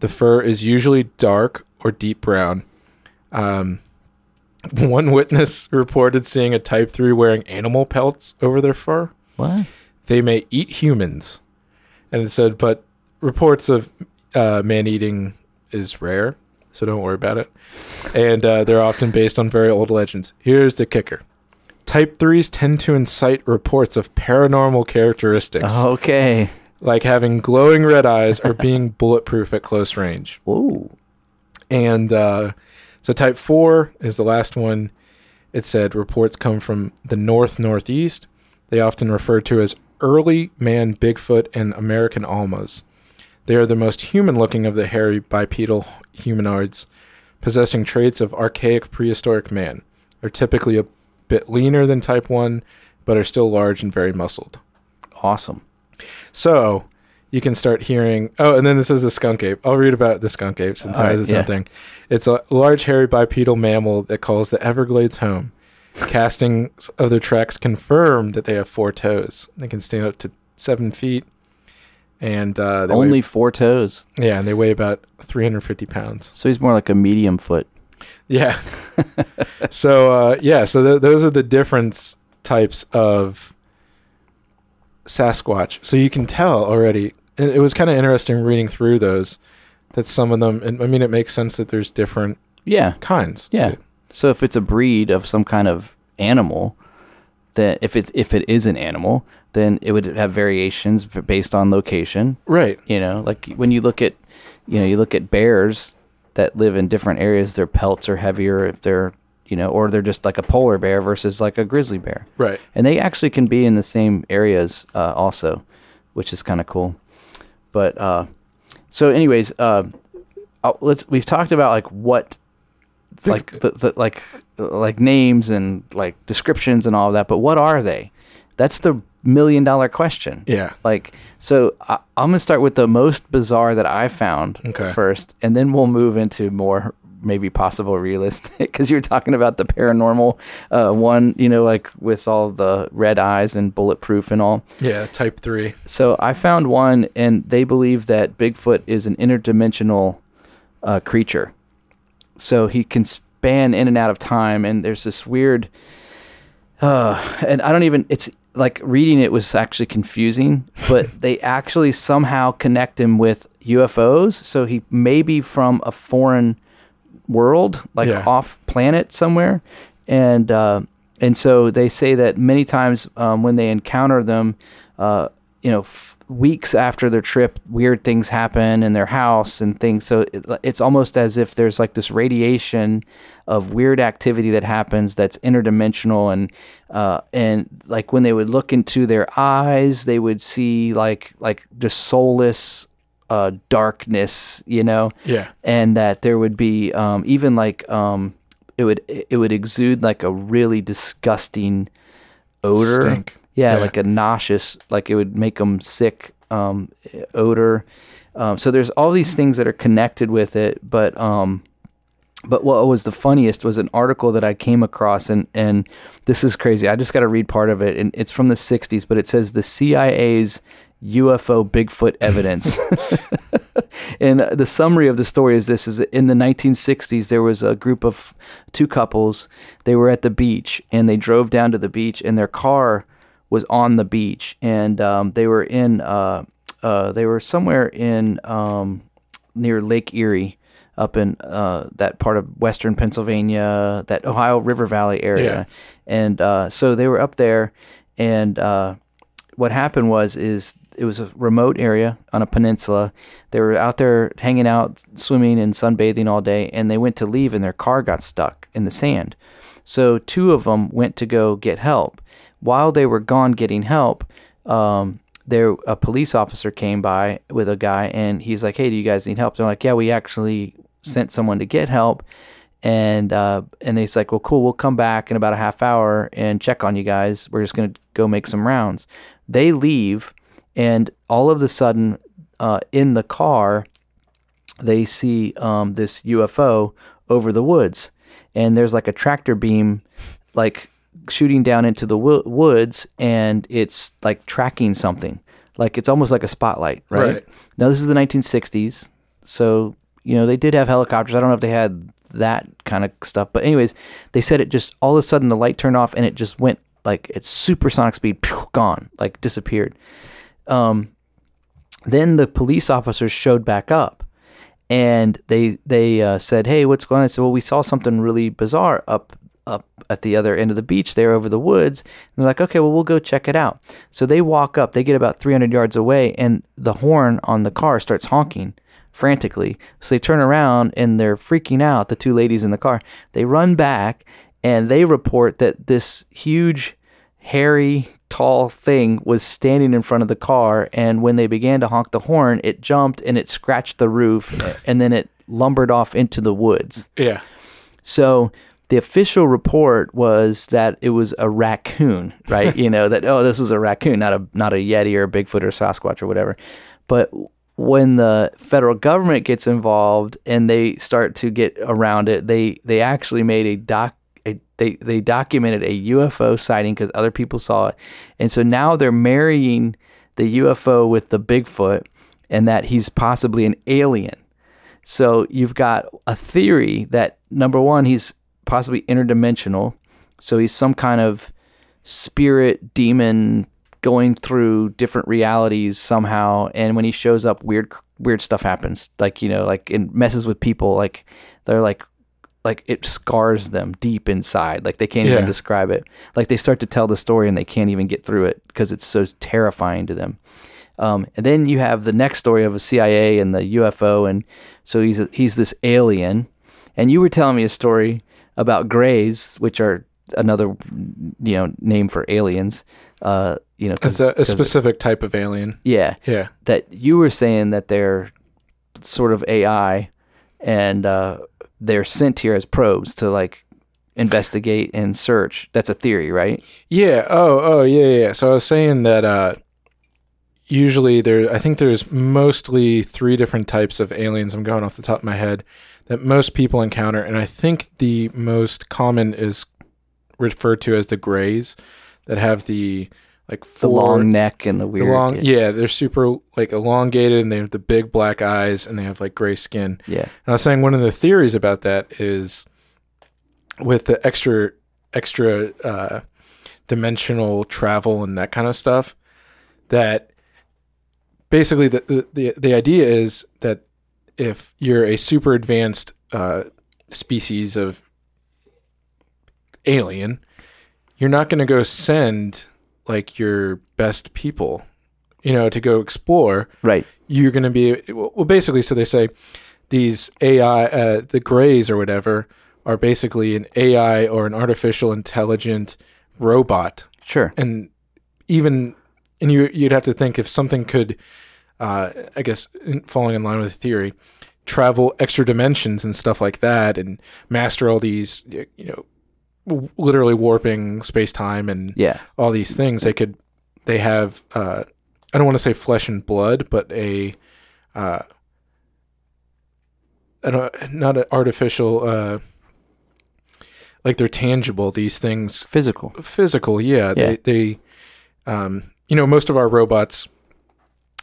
The fur is usually dark or deep brown. Um, one witness reported seeing a Type 3 wearing animal pelts over their fur. What? They may eat humans. And it said, but reports of uh, man eating is rare, so don't worry about it. And uh, they're often based on very old legends. Here's the kicker Type 3s tend to incite reports of paranormal characteristics, Okay. like having glowing red eyes or being bulletproof at close range. Ooh. And uh, so type 4 is the last one. It said reports come from the north northeast. They often referred to as early man Bigfoot and American Almas. They are the most human looking of the hairy bipedal humanoids, possessing traits of archaic prehistoric man. They're typically a bit leaner than type 1, but are still large and very muscled. Awesome. So you can start hearing. Oh, and then this is the skunk ape. I'll read about the skunk ape since All I right, yeah. something. It's a large, hairy bipedal mammal that calls the Everglades home. Castings of their tracks confirm that they have four toes. They can stand up to seven feet, and uh, they Only weigh, four toes. yeah, and they weigh about 350 pounds. So he's more like a medium foot. Yeah. so uh, yeah, so th- those are the different types of Sasquatch. So you can tell already. And it was kind of interesting reading through those. That some of them, and I mean, it makes sense that there's different Yeah. kinds. Yeah. So- So if it's a breed of some kind of animal, that if it's if it is an animal, then it would have variations based on location. right. You know, like when you look at, you know, you look at bears that live in different areas, their pelts are heavier if they're, you know, or they're just like a polar bear versus like a grizzly bear, Right. and they actually can be in the same areas uh, also, which is kind of cool. But uh, so, anyways, uh, let's we've talked about like what like the, the like like names and like descriptions and all of that but what are they that's the million dollar question Yeah. like so I, i'm gonna start with the most bizarre that i found Okay. first and then we'll move into more maybe possible realistic because you were talking about the paranormal uh, one you know like with all the red eyes and bulletproof and all Yeah. Type three. so I found one, and they believe that Bigfoot is an interdimensional uh, creature. So he can span in and out of time, and there's this weird. Uh, and I don't even. It's like reading it was actually confusing, but they actually somehow connect him with UFOs. So he may be from a foreign world, like Yeah. off planet somewhere, and uh, and so they say that many times um, when they encounter them, uh, you know, f- weeks after their trip, weird things happen in their house and things. So it, it's almost as if there's like this radiation of weird activity that happens that's interdimensional and uh, and like when they would look into their eyes, they would see like like just soulless uh, darkness, you know Yeah. and that there would be um, even like um, it would it would exude like a really disgusting odor. Stink. Yeah, Yeah. like a nauseous, like it would make them sick um, odor. Um, so there's all these things that are connected with it, but um, but what was the funniest was an article that I came across, and and this is crazy. I just got to read part of it, and it's from the '60s, but it says the CIA's UFO Bigfoot evidence. and the summary of the story is this: is that in the 1960s there was a group of two couples. They were at the beach, and they drove down to the beach, and their car was on the beach, and um, they were in uh, uh, they were somewhere in um, near Lake Erie, up in uh, that part of western Pennsylvania, that Ohio River Valley area, and uh, so they were up there, and uh, what happened was is it was a remote area on a peninsula. They were out there hanging out, swimming and sunbathing all day, and they went to leave, and their car got stuck in the sand. So two of them went to go get help. While they were gone getting help, um, there a police officer came by with a guy and he's like, "Hey, do you guys need help?" They're like, "Yeah, we actually sent someone to get help." And uh, and he's like, "Well, cool. We'll come back in about a half hour and check on you guys. We're just gonna go make some rounds." They leave, and all of a sudden, uh, in the car, they see um, this UFO over the woods, and there's like a tractor beam, like shooting down into the wo- woods, and it's like tracking something. Like it's almost like a spotlight, right? Right. Now this is the 1960s, so you know they did have helicopters. I don't know if they had that kind of stuff, but anyways, they said it just all of a sudden the light turned off and it just went like at supersonic speed, pew, gone, like disappeared. Um, then the police officers showed back up and they they uh, said, "Hey, what's going on?" I said, "Well, we saw something really bizarre up up at the other end of the beach there over the woods." And they're like, "Okay, well, we'll go check it out." So they walk up. They get about 300 yards away, and the horn on the car starts honking frantically. So they turn around and they're freaking out. The two ladies in the car. They run back and they report that this huge, hairy, tall thing was standing in front of the car. And when they began to honk the horn, it jumped and it scratched the roof and then it lumbered off into the woods. Yeah. So the official report was that it was a raccoon, right? you know that oh, this is a raccoon, not a not a yeti or a Bigfoot or a Sasquatch or whatever. But when the federal government gets involved and they start to get around it, they they actually made a doc. A, they they documented a UFO sighting because other people saw it, and so now they're marrying the UFO with the Bigfoot, and that he's possibly an alien. So you've got a theory that number one, he's possibly interdimensional. So he's some kind of spirit demon going through different realities somehow. And when he shows up, weird weird stuff happens. Like you know, like it messes with people. Like they're like like it scars them deep inside. Like they can't Yeah. even describe it. Like they start to tell the story and they can't even get through it because it's so terrifying to them. Um, and then you have the next story of a CIA and the UFO, and so he's a, he's this alien. And you were telling me a story about grays, which are another you know name for aliens. Uh, you know, 'cause- It's a, a specific type of alien. yeah, Yeah. that you were saying that they're sort of AI, and uh, they're sent here as probes to like investigate and search. That's a theory, right? Yeah. Oh, oh, yeah, yeah. So I was saying that uh, usually there, I think there's mostly three different types of aliens. I'm going off the top of my head that most people encounter, and I think the most common is referred to as the grays that have the like The long neck and the the weird. long, yeah, they're super like elongated, and they have the big black eyes, and they have like gray skin. yeah. And I was saying one of the theories about that is with the extra extra uh, dimensional travel and that kind of stuff. That basically the, the the the idea is that if you're a super advanced uh, species of alien, you're not going to go send like your best people, you know, to go explore Right. you're going to be well basically so they say these ai uh, the grays or whatever are basically an ai or an artificial intelligent robot Sure. and even and you you'd have to think if something could uh, i guess in, falling in line with the theory travel extra dimensions and stuff like that and master all these you know w- literally warping space-time and Yeah. all these things they could they have uh i don't want to say flesh and blood but a uh an, uh, not an artificial uh like they're tangible these things Physical. physical yeah, Yeah. they they um you know most of our robots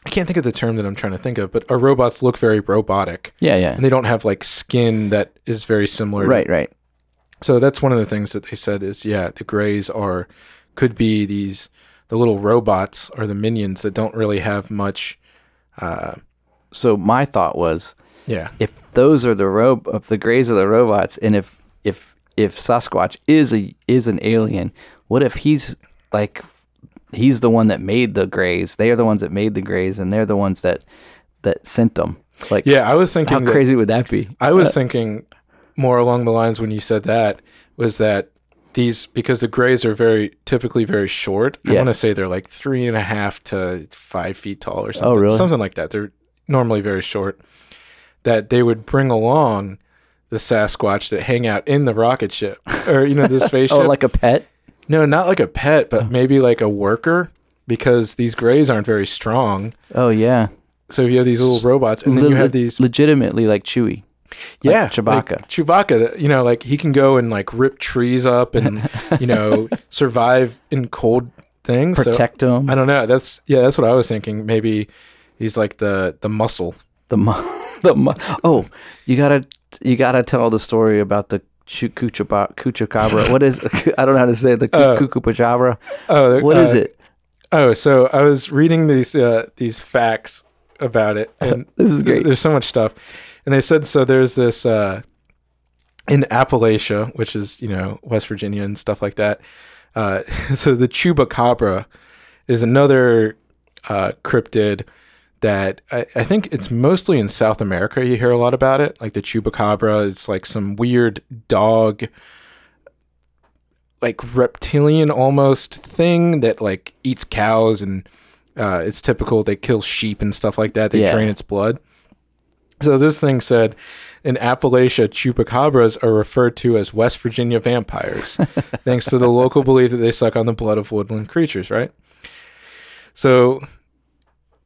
i can't think of the term that i'm trying to think of but our robots look very robotic Yeah. Yeah. and they don't have like skin that is very similar to Right. So that's one of the things that they said is yeah, the grays are could be these the little robots or the minions that don't really have much uh So my thought was, yeah. if those are the ro- if the grays are the robots, and if if if Sasquatch is a is an alien, what if he's like he's the one that made the grays? They are the ones that made the grays, and they're the ones that that sent them. Like, Yeah, I was thinking how that, crazy would that be? I was thinking more along the lines when you said that was that these because the grays are very typically very short. I want to say they're like three and a half to five feet tall or oh, something. Oh, really? Something like that. They're normally very short. That they would bring along the Sasquatch that hang out in the rocket ship or you know the spaceship. Oh, like a pet? no, not like a pet, Oh. but maybe like a worker because these grays aren't very strong. Oh yeah. So you have these little robots, and then Le- you have these legitimately like Chewy. Yeah, Chewbacca. like Chewbacca. You know, like he can go and like rip trees up and you know survive in cold things. So, Protect them. I don't know. That's yeah. That's what I was thinking. Maybe he's like the the muscle. The mu- the mu- oh, you gotta you gotta tell the story about the cuchaba- cuchacabra. what is I don't know how to say it, the Uh, cu- cucupacabra. Oh, What is uh, it? Oh, so I was reading these uh, these facts about it, and This is th- great. There's so much stuff, and they said so. There's this uh, in Appalachia, which is you know West Virginia and stuff like that. Uh, so the chupacabra is another uh, cryptid that I, I think it's mostly in South America. You hear a lot about it, like the chupacabra. It's like some weird dog, like reptilian almost thing that like eats cows and uh, it's typical. They kill sheep and stuff like that. They Yeah. drain its blood. So this thing said, in Appalachia, chupacabras are referred to as West Virginia vampires, thanks to the local belief that they suck on the blood of woodland creatures. Right. So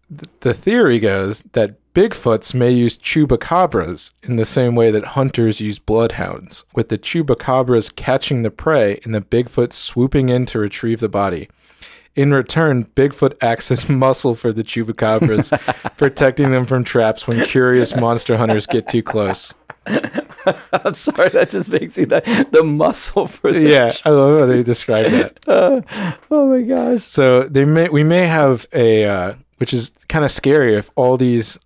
th- the theory goes that Bigfoots may use chupacabras in the same way that hunters use bloodhounds, with the chupacabras catching the prey and the Bigfoot swooping in to retrieve the body. In return, Bigfoot acts as muscle for the chupacabras, protecting them from traps when curious monster hunters get too close. I'm sorry, that just makes me the, the muscle for the Yeah, I love how they describe that. Oh my gosh. So they may we may have a uh, which is kind of scary if all these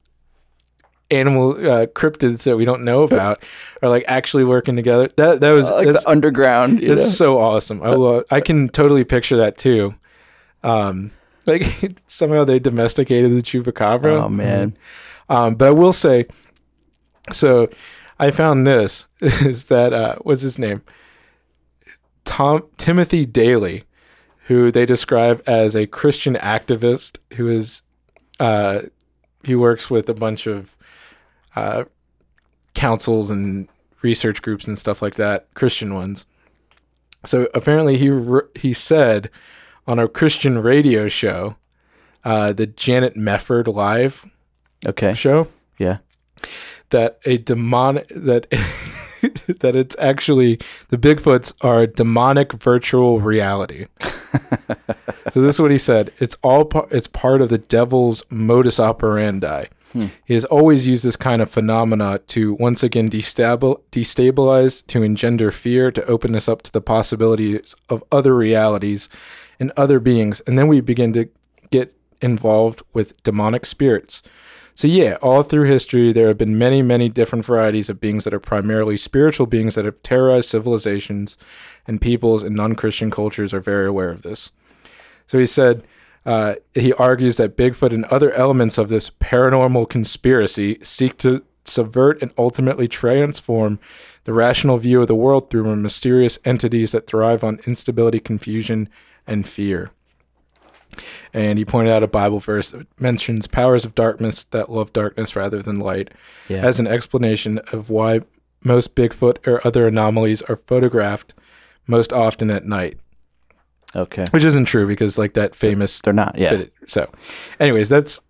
animal uh, cryptids that we don't know about are like actually working together. That that was Uh, like that's, the underground. You that's know? so awesome. I love, I can totally picture that too. Um, like somehow they domesticated the chupacabra. Oh man. Um, but I will say, so I found this is that uh, what's his name? Tom Timothy Dailey, who they describe as a Christian activist who is, uh, he works with a bunch of uh, councils and research groups and stuff like that, Christian ones. So apparently he r- he said on a Christian radio show, uh, the Janet Mefford Live Okay. show Yeah. that a demonic that that it's actually the Bigfoots are a demonic virtual reality. so this is what he said. It's all par- it's part of the devil's modus operandi. He has always used this kind of phenomena to once again destabil- destabilize, to engender fear, to open us up to the possibilities of other realities and other beings, and then we begin to get involved with demonic spirits. So yeah, all through history there have been many, many different varieties of beings that are primarily spiritual beings that have terrorized civilizations and peoples and non-Christian cultures are very aware of this. So he said uh, he argues that Bigfoot and other elements of this paranormal conspiracy seek to subvert and ultimately transform the rational view of the world through mysterious entities that thrive on instability, confusion, and fear. And he pointed out a Bible verse that mentions powers of darkness that love darkness rather than light Yeah. as an explanation of why most Bigfoot or other anomalies are photographed most often at night, okay. which isn't true because, like, that famous. They're not. Yeah. fit- So, anyways, that's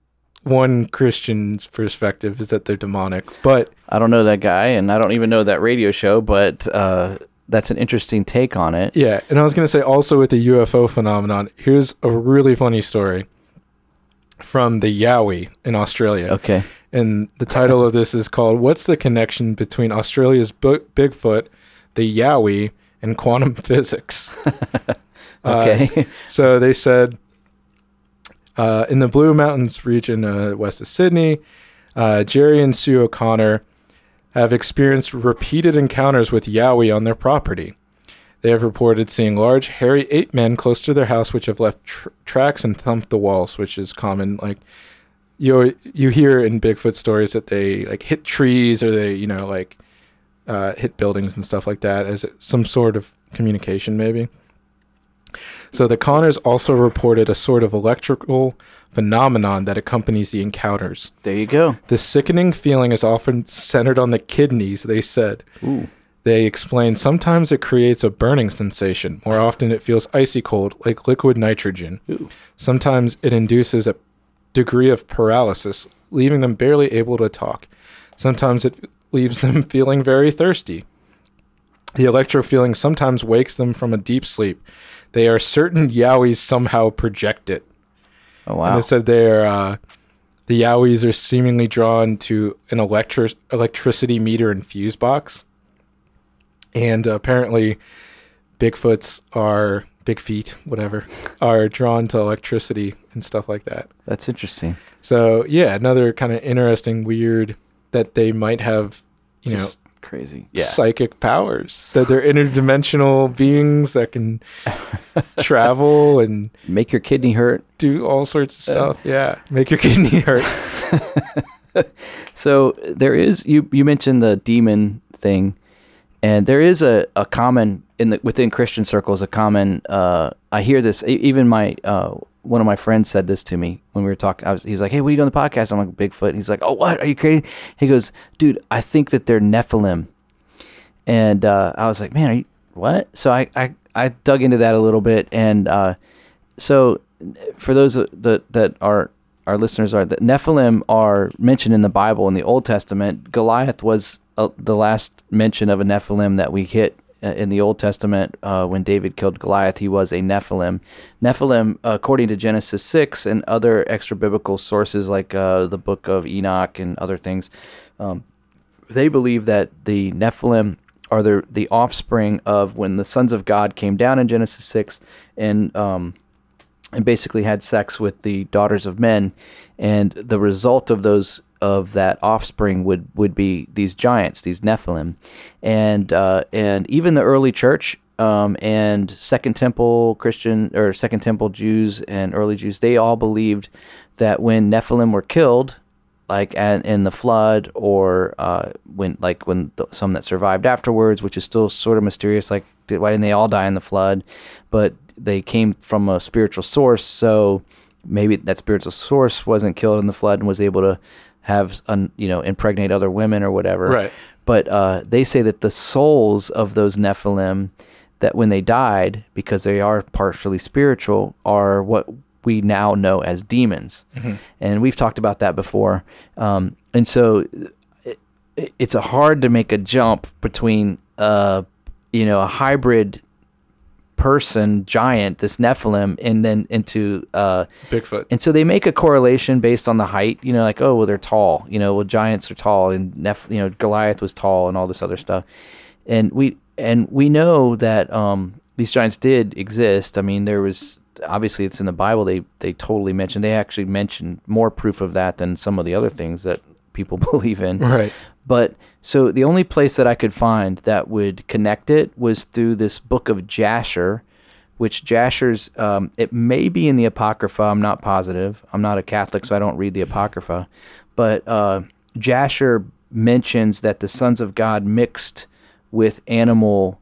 one Christian's perspective is that they're demonic. But I don't know that guy, and I don't even know that radio show, but uh, that's an interesting take on it. yeah, and I was going to say also with the UFO phenomenon, here's a really funny story from the Yowie in Australia. Okay. And the title of this is called What's the Connection Between Australia's Bu- Bigfoot, the Yowie, and Quantum Physics? Uh, Okay. so they said uh, in the Blue Mountains region uh, west of Sydney, uh, Jerry and Sue O'Connor have experienced repeated encounters with Yowie on their property. They have reported seeing large, hairy ape men close to their house, which have left tr- tracks and thumped the walls, which is common. Like you, you hear in Bigfoot stories that they like hit trees or they, you know, like uh, hit buildings and stuff like that as some sort of communication, maybe. So the Connors also reported a sort of electrical phenomenon that accompanies the encounters. There you go. The sickening feeling is often centered on the kidneys, they said. Ooh. They explained sometimes it creates a burning sensation. More often it feels icy cold, like liquid nitrogen. Ooh. Sometimes it induces a degree of paralysis, leaving them barely able to talk. Sometimes it leaves them feeling very thirsty. The electro feeling sometimes wakes them from a deep sleep. They are certain Yowies somehow project it. Oh And wow. it said they're uh, the Yowies are seemingly drawn to an electri- electricity meter and fuse box, and apparently, Bigfoots are big feet, whatever, are drawn to electricity and stuff like that. That's interesting. So yeah, another kind of interesting, weird that they might have, you Just crazy. Yeah. psychic powers. That they're interdimensional beings that can travel and Make your kidney hurt. do all sorts of stuff. yeah, make your kidney hurt. So there is you you mentioned the demon thing, and there is a, a common in the within Christian circles a common. Uh, I hear this e- even my uh, one of my friends said this to me when we were talking. He's like, "Hey, what are you doing on the podcast?" I'm like, "Bigfoot." He's like, "Oh, what? Are you crazy?" He goes, "Dude, I think that they're Nephilim," and uh, I was like, "Man, are you what?" So I I, I dug into that a little bit, and uh, so for those that that are our listeners are that Nephilim are mentioned in the Bible in the Old Testament. Goliath was uh, the last mention of a Nephilim that we hit in the Old Testament uh, when David killed Goliath. He was a Nephilim. Nephilim, according to Genesis six and other extra biblical sources like uh, the Book of Enoch and other things, um, they believe that the Nephilim are the the offspring of when the sons of God came down in Genesis six and um, and basically had sex with the daughters of men, and the result of those of that offspring would would be these giants, these Nephilim, and uh, and even the early church um, and Second Temple Christian or Second Temple Jews and early Jews, they all believed that when Nephilim were killed, like at, in the flood or uh, when like when th- some that survived afterwards, which is still sort of mysterious. Like did, why didn't they all die in the flood? But they came from a spiritual source, so maybe that spiritual source wasn't killed in the flood and was able to have un, you know impregnate other women or whatever. Right. But uh, they say that the souls of those Nephilim, that when they died, because they are partially spiritual, are what we now know as demons. And we've talked about that before. Um, and so it, it's a hard to make a jump between, uh, you know, a hybrid person giant, this Nephilim, and then into uh, Bigfoot. and so they make a correlation based on the height. You know, like oh, well, they're tall. You know, well, giants are tall, and Neph- you know, Goliath was tall, and all this other stuff. And we and we know that um, these giants did exist. I mean, there was obviously it's in the Bible. They they totally mentioned. They actually mentioned more proof of that than some of the other things that people believe in. Right. But so the only place that I could find that would connect it was through this book of Jasher, which Jasher's um, it may be in the Apocrypha. I'm not positive. I'm not a Catholic, so I don't read the Apocrypha. But uh, Jasher mentions that the sons of God mixed with animal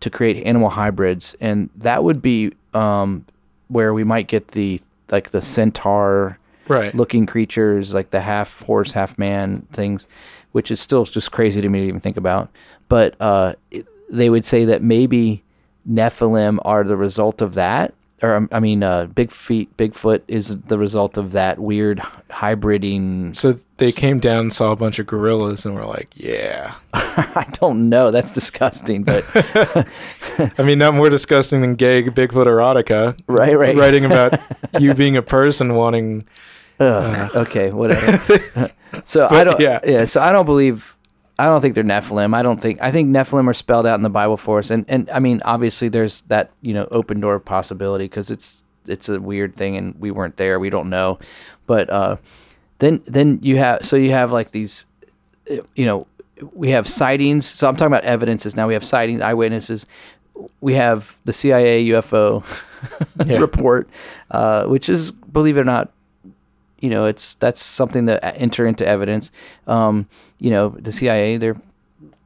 to create animal hybrids, and that would be um, where we might get the like the centaur Right. looking creatures like the half horse, half man things, which is still just crazy to me to even think about. But uh, it, they would say that maybe Nephilim are the result of that, or um, I mean, uh, Big Feet, Bigfoot is the result of that weird hybriding. So they came down and saw a bunch of gorillas and were like, yeah. I don't know. That's disgusting, but I mean, not more disgusting than gay Bigfoot erotica. Right, right. Writing about you being a person wanting. Ugh, okay, whatever. so I don't. yeah. Yeah. So I don't believe. I don't think they're Nephilim. I don't think. I think Nephilim are spelled out in the Bible for us, and and I mean, obviously, there's that you know open door of possibility because it's it's a weird thing, and we weren't there. We don't know, but uh, then then you have so you have like these, you know, we have sightings. So I'm talking about evidences now. We have sightings, eyewitnesses. We have the CIA UFO Yeah. report, uh, which is, believe it or not, you know, it's that's something that enter into evidence. Um, you know, the CIA, they're,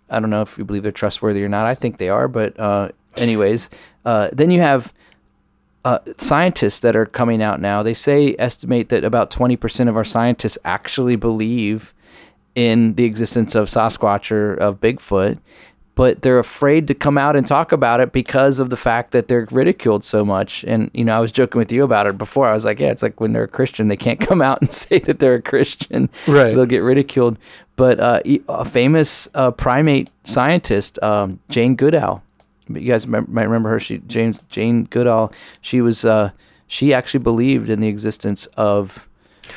I don't know if you believe they're trustworthy or not. I think they are, but uh, anyways, uh, then you have uh, scientists that are coming out now. They say estimate that about twenty percent of our scientists actually believe in the existence of Sasquatch or of Bigfoot, but they're afraid to come out and talk about it because of the fact that they're ridiculed so much. And you know, I was joking with you about it before. I was like, yeah, it's like when they're a Christian, they can't come out and say that they're a Christian. Right. They'll get ridiculed. But uh, a famous uh, primate scientist, um, Jane Goodall. You guys might remember her. She James Jane Goodall. She was. Uh, she actually believed in the existence of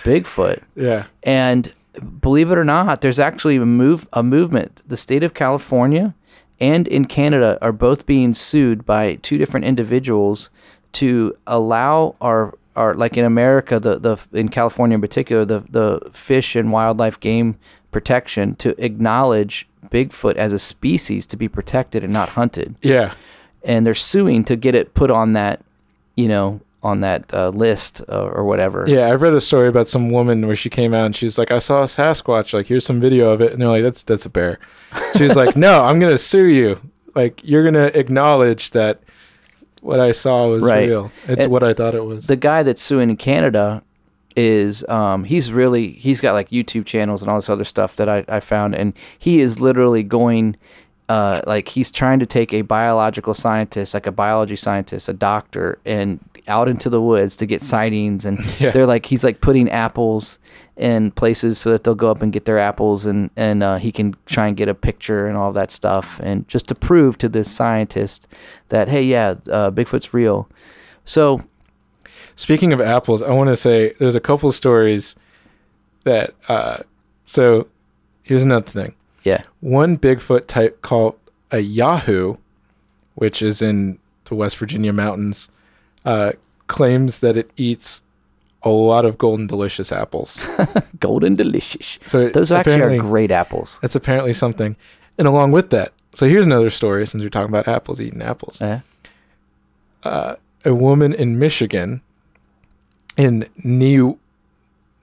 Bigfoot. Yeah. And believe it or not, there's actually a move a movement. The state of California and in Canada are both being sued by two different individuals to allow our our like in America the the in California in particular the the fish and wildlife game protection to acknowledge Bigfoot as a species to be protected and not hunted. Yeah. And they're suing to get it put on that, you know, on that uh, list uh, or whatever. Yeah, I've read a story about some woman where she came out and she's like, "I saw a Sasquatch. Like, here's some video of it." And they're like, "That's that's a bear." She was like, "No, I'm gonna sue you. Like, you're gonna acknowledge that what I saw was Right. real. It's And what I thought it was." the guy that's suing in Canada is um he's really he's got like YouTube channels and all this other stuff that I, I found and he is literally going uh like he's trying to take a biological scientist like a biology scientist a doctor and out into the woods to get sightings and Yeah. they're like he's like putting apples in places so that they'll go up and get their apples and and uh, he can try and get a picture and all that stuff and just to prove to this scientist that hey yeah uh, Bigfoot's real so Speaking of apples, I want to say there's a couple stories that. Uh, so here's another thing. Yeah One Bigfoot type called a Yahoo, which is in the West Virginia mountains, uh, claims that it eats a lot of golden delicious apples. golden delicious. So Those actually are great apples. That's apparently something. And along with that, so here's another story since we're talking about apples, eating apples. Eh? Uh, a woman in Michigan, in New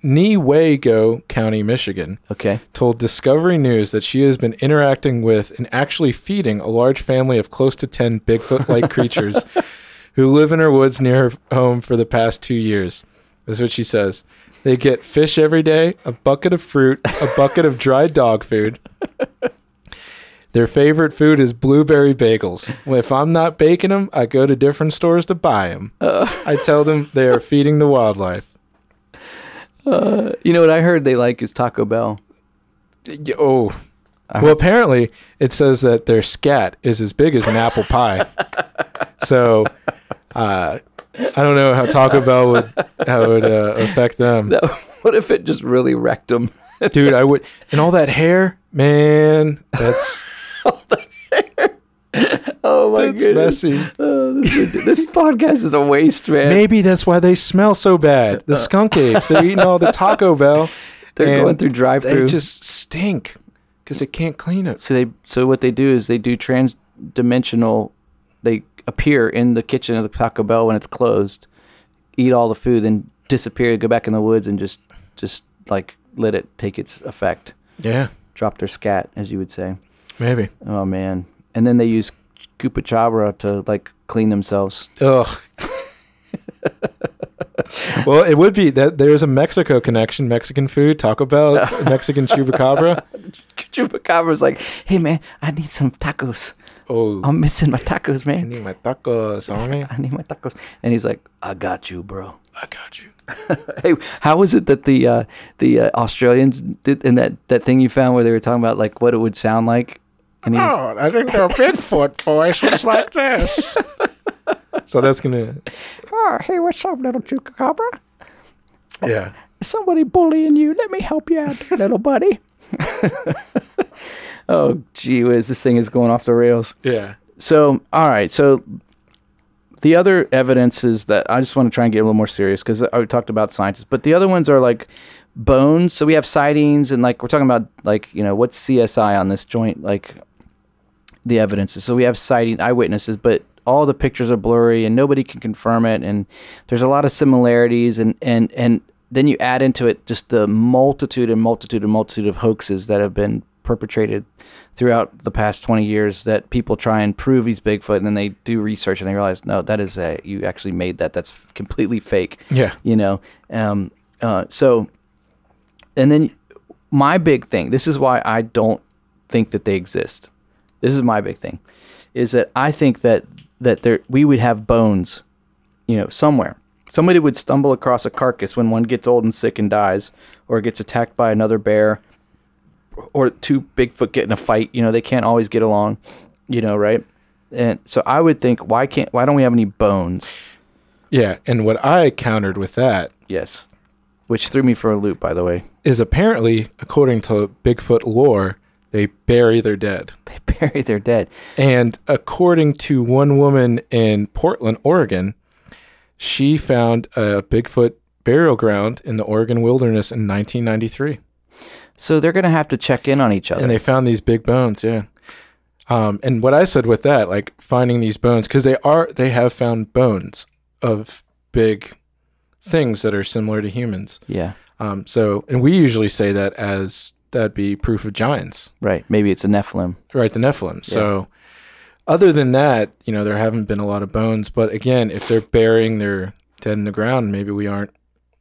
Newaygo County, Michigan, Okay. told Discovery News that she has been interacting with and actually feeding a large family of close to 10 Bigfoot like creatures who live in her woods near her home for the past two years. That's what she says. They get fish every day, a bucket of fruit, a bucket of dried dog food. Their favorite food is blueberry bagels. If I'm not baking them, I go to different stores to buy them. Uh. I tell them they are feeding the wildlife. Uh, you know what I heard they like is Taco Bell. Oh, I well, apparently it says that their scat is as big as an apple pie. So, uh, I don't know how Taco Bell would how it would uh, affect them, That- what if it just really wrecked them? dude. I would, and all that hair, man. That's oh my that's goodness. messy. Oh, this, this podcast is a waste, man. Maybe that's why they smell so bad. The uh. skunk apes. They're eating all the Taco Bell. They're going through drive-through. They just stink because they can't clean it. So they so what they do is they do trans-dimensional. They appear in the kitchen of the Taco Bell when it's closed, eat all the food, then disappear, go back in the woods, and just just like let it take its effect. Yeah, Drop their scat, as you would say. maybe. Oh man! And then they use Koopa Chabra to like clean themselves. Ugh. well, it would be that there's a Mexico connection, Mexican food, Taco Bell, Mexican chupacabra. Chupacabra's like, "Hey man, I need some tacos. Oh, I'm missing my tacos, man. I need my tacos, homie. I need my tacos." And he's like, "I got you, bro." I got you. hey, how was it that the uh, the uh, Australians did in that that thing you found where they were talking about like what it would sound like? And Oh, I think the Bigfoot voice is like this. so that's gonna, oh, hey, what's up, little chupacabra? yeah. Somebody bullying you? Let me help you out, little buddy. oh, gee whiz, this thing is going off the rails. Yeah. So, all right. So, the other evidence is that I just want to try and get a little more serious because I talked about scientists, but the other ones are like bones. So we have sightings and like we're talking about like you know what's CSI on this joint like the evidences. So we have sighting eyewitnesses, but all the pictures are blurry and nobody can confirm it. And there's a lot of similarities and and and then you add into it just the multitude and multitude and multitude of hoaxes that have been perpetrated throughout the past 20 years that people try and prove he's Bigfoot and then they do research and they realize no that is a you actually made that that's completely fake Yeah. you know um uh so and then my big thing this is why I don't think that they exist this is my big thing is that I think that that there we would have bones you know somewhere somebody would stumble across a carcass when one gets old and sick and dies or gets attacked by another bear or two Bigfoot get in a fight. You know, they can't always get along. You know, right? And so I would think, why can't? Why don't we have any bones? Yeah. And what I countered with that Yes, which threw me for a loop, by the way. is apparently, according to Bigfoot lore, they bury their dead. They bury their dead. And according to one woman in Portland, Oregon, she found a Bigfoot burial ground in the Oregon wilderness in 1993. So they're gonna have to check in on each other. and they found these big bones yeah um and what i said with that like finding these bones because they are they have found bones of big things that are similar to humans yeah, um so and we usually say that as that'd be proof of giants right. Maybe it's a Nephilim. right the nephilim so other than that you know there haven't been a lot of bones but again if they're burying their dead in the ground maybe we aren't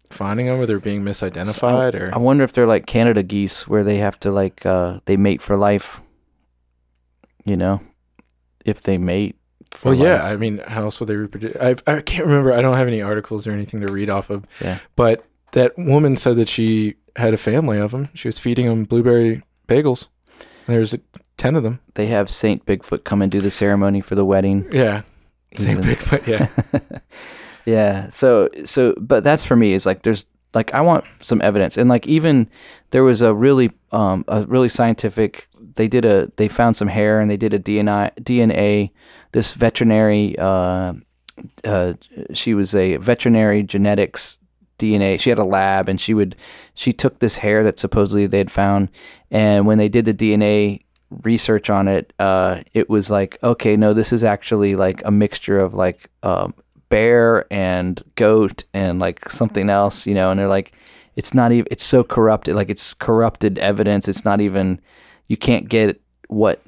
finding them or they're being misidentified or I wonder if they're like Canada geese, where they have to like uh they mate for life. You know, if they mate. For Well, yeah. I mean, how else would they reproduce? I I can't remember. I don't have any articles or anything to read off of. Yeah. But that woman said that she had a family of them. She was feeding them blueberry bagels. There's uh, ten of them. they have Saint Bigfoot come and do the ceremony for the wedding. Yeah. Same Even- Bigfoot. Yeah. yeah. So so but that's for me is like there's like I want some evidence and like even there was a really um a really scientific they did a they found some hair and they did a DNA DNA this veterinary uh uh she was a veterinary genetics DNA she had a lab and she would she took this hair that supposedly they had found and when they did the DNA research on it uh it was like okay no this is actually like a mixture of like um bear and goat and like something else, you know, and they're like, it's not even, it's so corrupted, like it's corrupted evidence. It's not even, you can't get what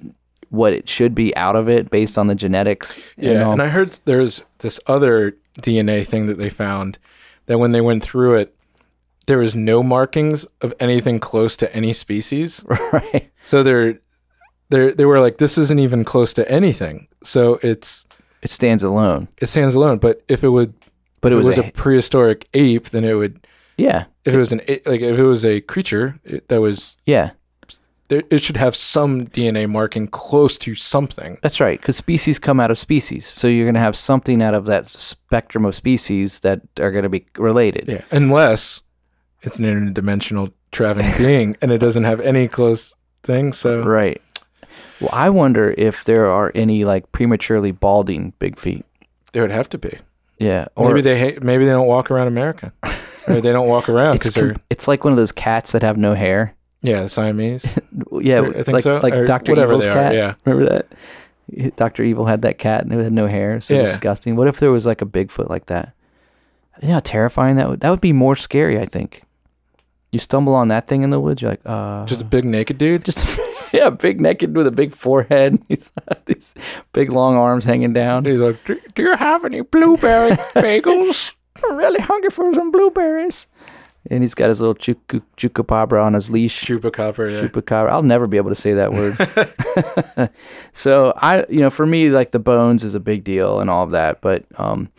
what it should be out of it based on the genetics. Yeah. know? And I heard there's this other DNA thing that they found that when they went through it, there was no markings of anything close to any species. right. So they're they they were like, this isn't even close to anything. So it's It stands alone, it stands alone. But if it would, but if it was, a, a prehistoric ape, then it would. yeah, If it was an a- like if it was a creature it, that was, yeah. There, it should have some DNA marking close to something. That's right, because species come out of species, so you're going to have something out of that spectrum of species that are going to be related. Yeah, unless it's an interdimensional traveling being and it doesn't have any close thing. So Right. Well, I wonder if there are any like prematurely balding big feet. there would have to be. Yeah, or maybe they maybe they don't walk around America, or they don't walk around because they're com- it's like one of those cats that have no hair. Yeah the Siamese. Yeah, I think like so, like or whatever Evil's they are, cat. yeah. remember that? Doctor Evil had that cat and it had no hair. So Yeah. disgusting. What if there was like a Bigfoot like that? You know how terrifying that would that would be more scary. I think. You stumble on that thing in the woods, you're like, uh, Just a big naked dude. just yeah, big naked with a big forehead. He's got these big long arms hanging down. He's like, do, do you have any blueberry bagels? I'm really hungry for some blueberries. And he's got his little chupacabra on his leash. Chupacabra. Yeah. Chupacabra. I'll never be able to say that word. so I, you know, for me, like the bones is a big deal and all of that. But, um,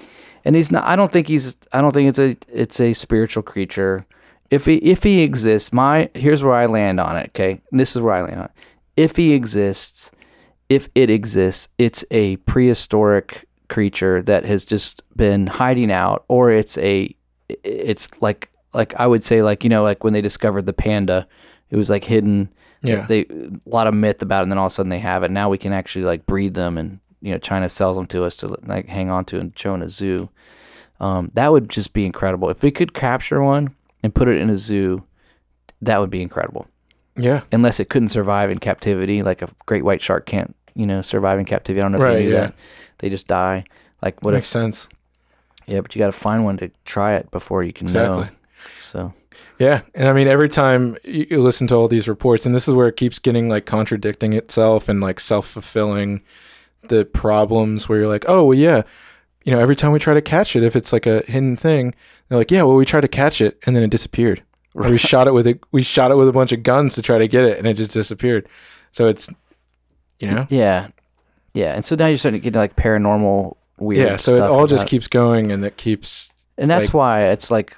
and he's not. I don't think he's. I don't think it's a. It's a spiritual creature. If he if he exists, my here's where I land on it. Okay, and this is where I land on it. If he exists, if it exists, it's a prehistoric creature that has just been hiding out, or it's a. It's like like I would say like you know like when they discovered the panda, it was like hidden. Yeah. They a lot of myth about it, and then all of a sudden they have it. Now we can actually like breed them, and you know China sells them to us to like hang on to and show in a zoo. Um, that would just be incredible if we could capture one and put it in a zoo. That would be incredible. Yeah. Unless it couldn't survive in captivity, like a great white shark can't, you know, survive in captivity. I don't know if Right, you knew yeah. that. They just die. Like what Makes if? sense. Yeah, but you got to find one to try it before you can know. So Yeah, and I mean every time you listen to all these reports, and this is where it keeps getting like contradicting itself and like self fulfilling. The problems where you're like, oh well, yeah, you know, every time we try to catch it, if it's like a hidden thing, they're like, yeah, well, we tried to catch it and then it disappeared. Or we shot it with a we shot it with a bunch of guns to try to get it and it just disappeared. So it's, you know, Yeah, yeah. And so now you're starting to get like paranormal weird. yeah. So it all just keeps going and it keeps and that's like- why it's like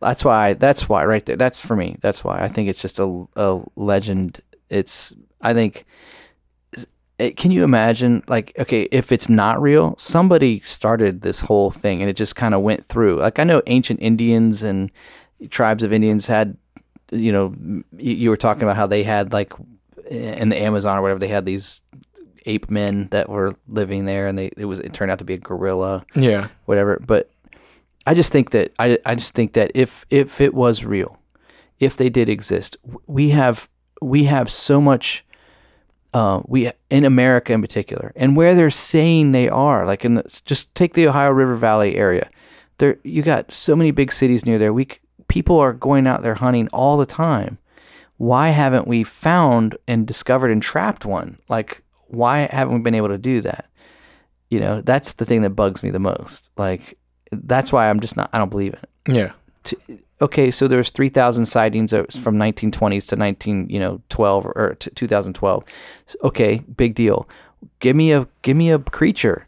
that's why that's why right there. That's for me. That's why I think it's just a a legend. It's I think. It, can you imagine like okay if it's not real somebody started this whole thing and it just kind of went through like i know ancient indians and tribes of indians had you know you, you were talking about how they had like in the amazon or whatever they had these ape men that were living there and they it was it turned out to be a gorilla yeah whatever. But I just think that I I just think that if if it was real, if they did exist, we have we have so much. Uh, we in America in particular, and where they're saying they are, like in the, just take the Ohio River Valley area. There, you got so many big cities near there. We people are going out there hunting all the time. Why haven't we found and discovered and trapped one? Like, why haven't we been able to do that? You know, that's the thing that bugs me the most. Like, that's why I'm just not. I don't believe in it. yeah To, okay, so there's 3,000 sightings from 1920s to 19, you know, 12 or to 2012. Okay, big deal. Give me a give me a creature.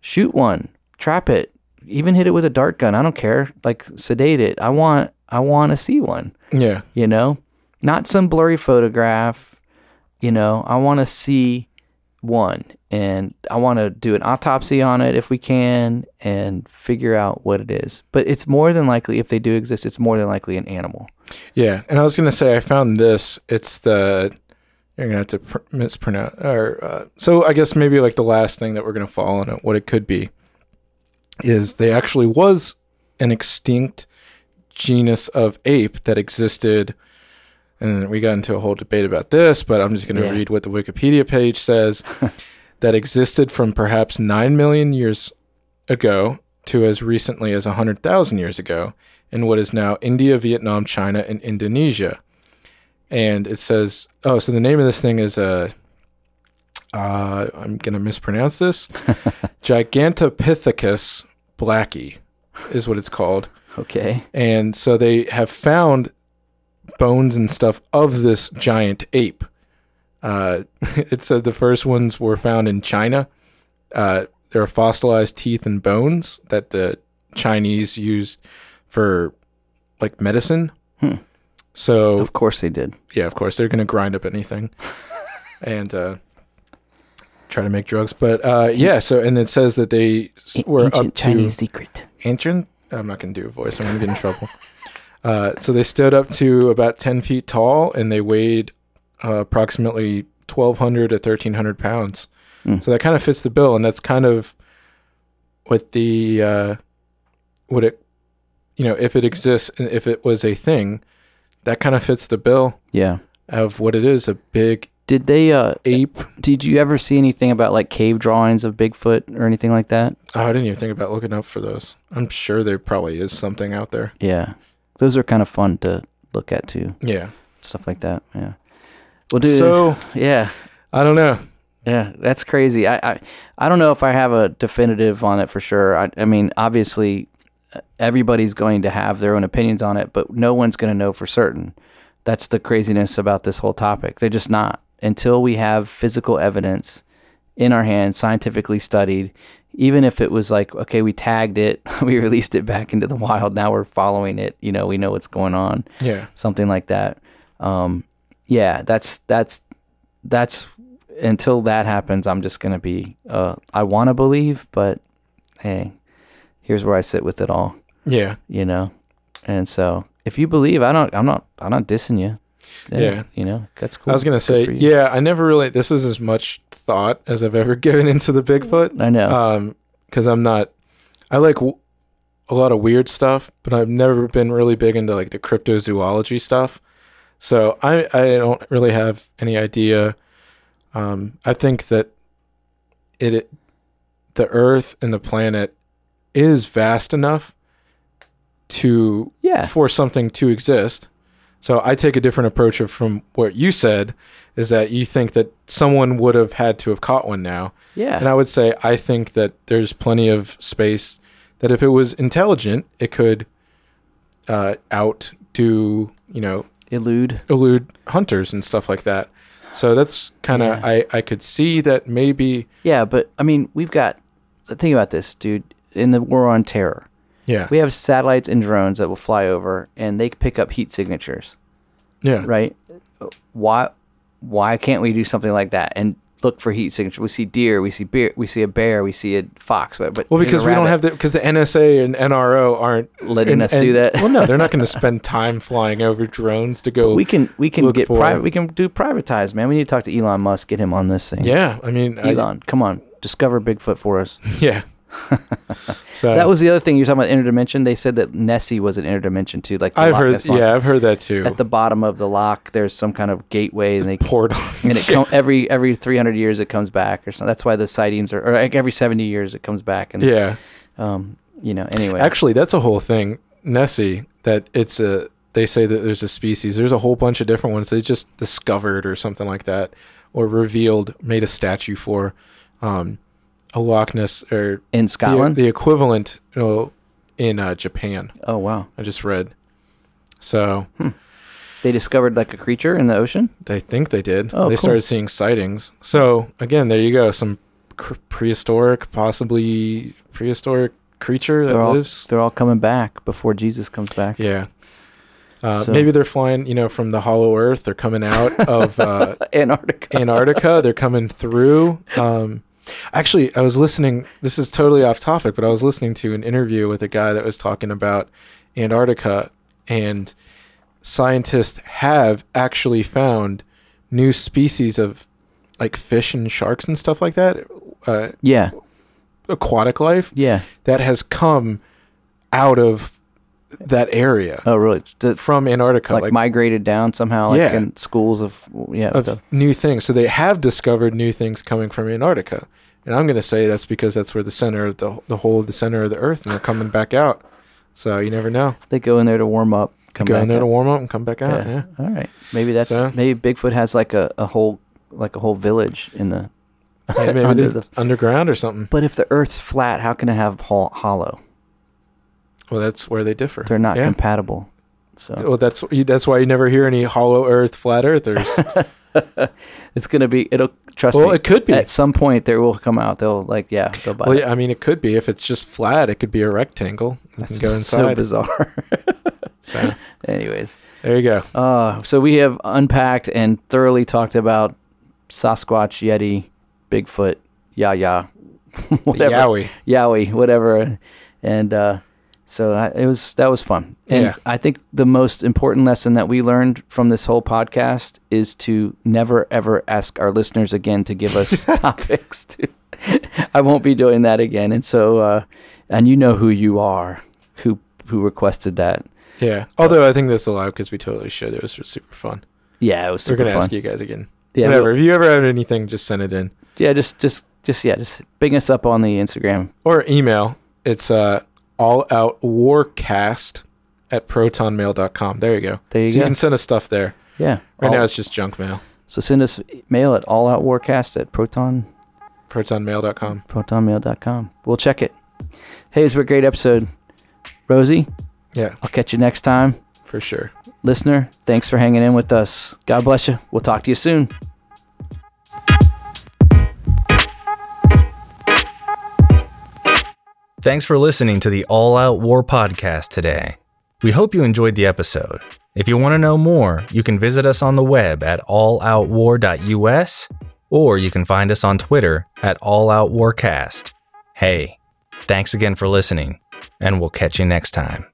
Shoot one. Trap it. Even hit it with a dart gun. I don't care. Like sedate it. I want I want to see one yeah you know not some blurry photograph you know i want to see one and i want to do an autopsy on it if we can and figure out what it is but it's more than likely if they do exist it's more than likely an animal Yeah, and I was gonna say I found this. It's the you're gonna have to pr- mispronounce or uh, so I guess maybe like the last thing that we're gonna fall on it. What it could be is they actually was an extinct genus of ape that existed. And we got into a whole debate about this, but I'm just going to Yeah. read what the Wikipedia page says. that existed from perhaps 9 million years ago to as recently as 100,000 years ago in what is now India, Vietnam, China, and Indonesia. And it says, oh, so the name of this thing is uh, uh, I'm going to mispronounce this. Gigantopithecus blacki is what it's called. okay And so they have found bones and stuff of this giant ape. Uh, it said the first ones were found in China. Uh, there are fossilized teeth and bones that the Chinese used for like medicine. Hmm. So of course they did yeah, of course they're gonna grind up anything and uh, try to make drugs. But uh, yeah, so and it says that they were up to Chinese secret ancient. I'm not gonna do a voice. I'm gonna get in trouble. Uh, so they stood up to about 10 feet tall, and they weighed uh, approximately 1,200 to 1,300 pounds. Hmm. So that kind of fits the bill, and that's kind of what the uh, what it, you know, if it exists and if it was a thing, that kind of fits the bill yeah of what it is—a big did they uh ape. did you ever see anything about like cave drawings of bigfoot or anything like that Oh, I didn't even think about looking up for those. I'm sure there probably is something out there. yeah those are kind of fun to look at too Yeah. stuff like that yeah well dude So yeah I don't know. Yeah, that's crazy. I, I I don't know if I have a definitive on it for sure. I, I mean, obviously, uh, everybody's going to have their own opinions on it, but no one's going to know for certain. That's the craziness about this whole topic. They're just not until we have physical evidence in our hands, scientifically studied. Even if it was like, okay, we tagged it, we released it back into the wild. Now we're following it. You know, we know what's going on Yeah. something like that. Um, yeah, that's that's that's until that happens. I'm just gonna be. Uh, I want to believe, but hey, here's where I sit with it all. Yeah. You know, and so if you believe, I don't. I'm not. I'm not dissing you. Yeah. you know, that's cool. I was gonna Good say, yeah, I never really. This is as much thought as I've ever given into the Bigfoot. I know. Um, because I'm not. I like w- a lot of weird stuff, but I've never been really big into like the cryptozoology stuff. So I I don't really have any idea. Um, I think that it, it the Earth and the planet is vast enough to Yeah. for something to exist. So I take a different approach of from what you said is that you think that someone would have had to have caught one now. Yeah. And I would say I think that there's plenty of space that if it was intelligent, it could uh, outdo, you know, Elude. elude hunters and stuff like that. So that's kind of Yeah. I I could see that maybe Yeah, but I mean, we've got. Think about this, dude. In the war on terror, yeah we have satellites and drones that will fly over, and they pick up heat signatures. yeah right? Why why can't we do something like that and look for heat signature? We see deer, we see bear, we see a bear, we see a fox, but, but Well, because we don't have the because the NSA and NRO aren't Letting and- us do that. Well, no, they're not going to spend time flying over drones to go. we can we can get private. We can do privatized, man. We need to talk to Elon Musk, get him on this thing. yeah, I mean, I- Elon, come on, discover Bigfoot for us. yeah. So That was the other thing you were talking about interdimension. They said that Nessie was an interdimension too, like I've heard. Yeah, I've heard that too. At the bottom of the loch, there's some kind of gateway, and they portal. and it come every every 300 years it comes back or something. That's why the sightings are, or like every 70 years it comes back. And yeah, um, you know, anyway, actually, that's a whole thing. Nessie, that it's a. They say that there's a species. There's a whole bunch of different ones they just discovered or something like that, or revealed, made a statue for. Um, a Loch Ness or in Scotland. the equivalent you know, in uh, Japan. oh wow, I just read. So they discovered like a creature in the ocean. they think they did. Oh, they cool. started seeing sightings. So again, there you go. Some cr- prehistoric, possibly prehistoric creature that They're all lives. they're all coming back before Jesus comes back. Yeah. Uh, So- Maybe they're flying, you know, from the Hollow Earth. They're coming out of uh, Antarctica. Antarctica. They're coming through. Um, actually, I was listening. This is totally off topic, but I was listening to an interview with a guy that was talking about Antarctica, and scientists have actually found new species of like fish and sharks and stuff like that, uh, Yeah, aquatic life yeah. that has come out of that area Oh really? To, from Antarctica, like, like, migrated down somehow, like Yeah. in schools of yeah. of the- new things. So they have discovered new things coming from Antarctica, and I'm going to say that's because that's where the center of the the whole of the center of the Earth, and they're coming back out. So you never know. they go in there to warm up. Come Go in there to warm up and come back out. Yeah. All right. Maybe that's So- maybe Bigfoot has like a, a whole like a whole village in the. Yeah, maybe under the- underground or something. But if the Earth's flat, how can it have hol- hollow? Well, that's where they differ. They're not Yeah. compatible. So Well, that's that's why you never hear any hollow Earth, flat Earthers. it's gonna be. It'll trust well, me. it could be. At some point, there will come out. They'll like yeah. They'll buy. Well, it. yeah, I mean, it could be if it's just flat. It could be a rectangle. You That's go so bizarre. So Anyways, there you go. uh, so we have unpacked and thoroughly talked about Sasquatch, Yeti, Bigfoot, Yaya, whatever, Yowie. Yowie, whatever, and uh, so I, it was that was fun. And Yeah. I think the most important lesson that we learned from this whole podcast is to never ever ask our listeners again to give us topics. To I won't be doing that again. And so, uh, and you know who you are, who who requested that. Yeah. Although I think that's allowed because we totally should. It was just super fun. Yeah, it was We're gonna fun. ask you guys again. Yeah, Whatever. we'll- If you ever have anything, just send it in yeah, just just just yeah, just bring us up on the Instagram. or email. It's uh, all out warcast at protonmail.com. There you go. There you so you can send us stuff there. Yeah, Right all- now it's just junk mail. so send us mail at alloutwarcast at proton Protonmail.com. protonmail.com. We'll check it. Hey, it's a great episode, Rosie. Yeah, I'll catch you next time, for sure. listener. Thanks for hanging in with us. God bless you. We'll talk to you soon. Thanks for listening to the All Out War podcast today. We hope you enjoyed the episode. If you want to know more, you can visit us on the web at alloutwar.us or you can find us on Twitter at alloutwarcast. Hey, thanks again for listening, and we'll catch you next time.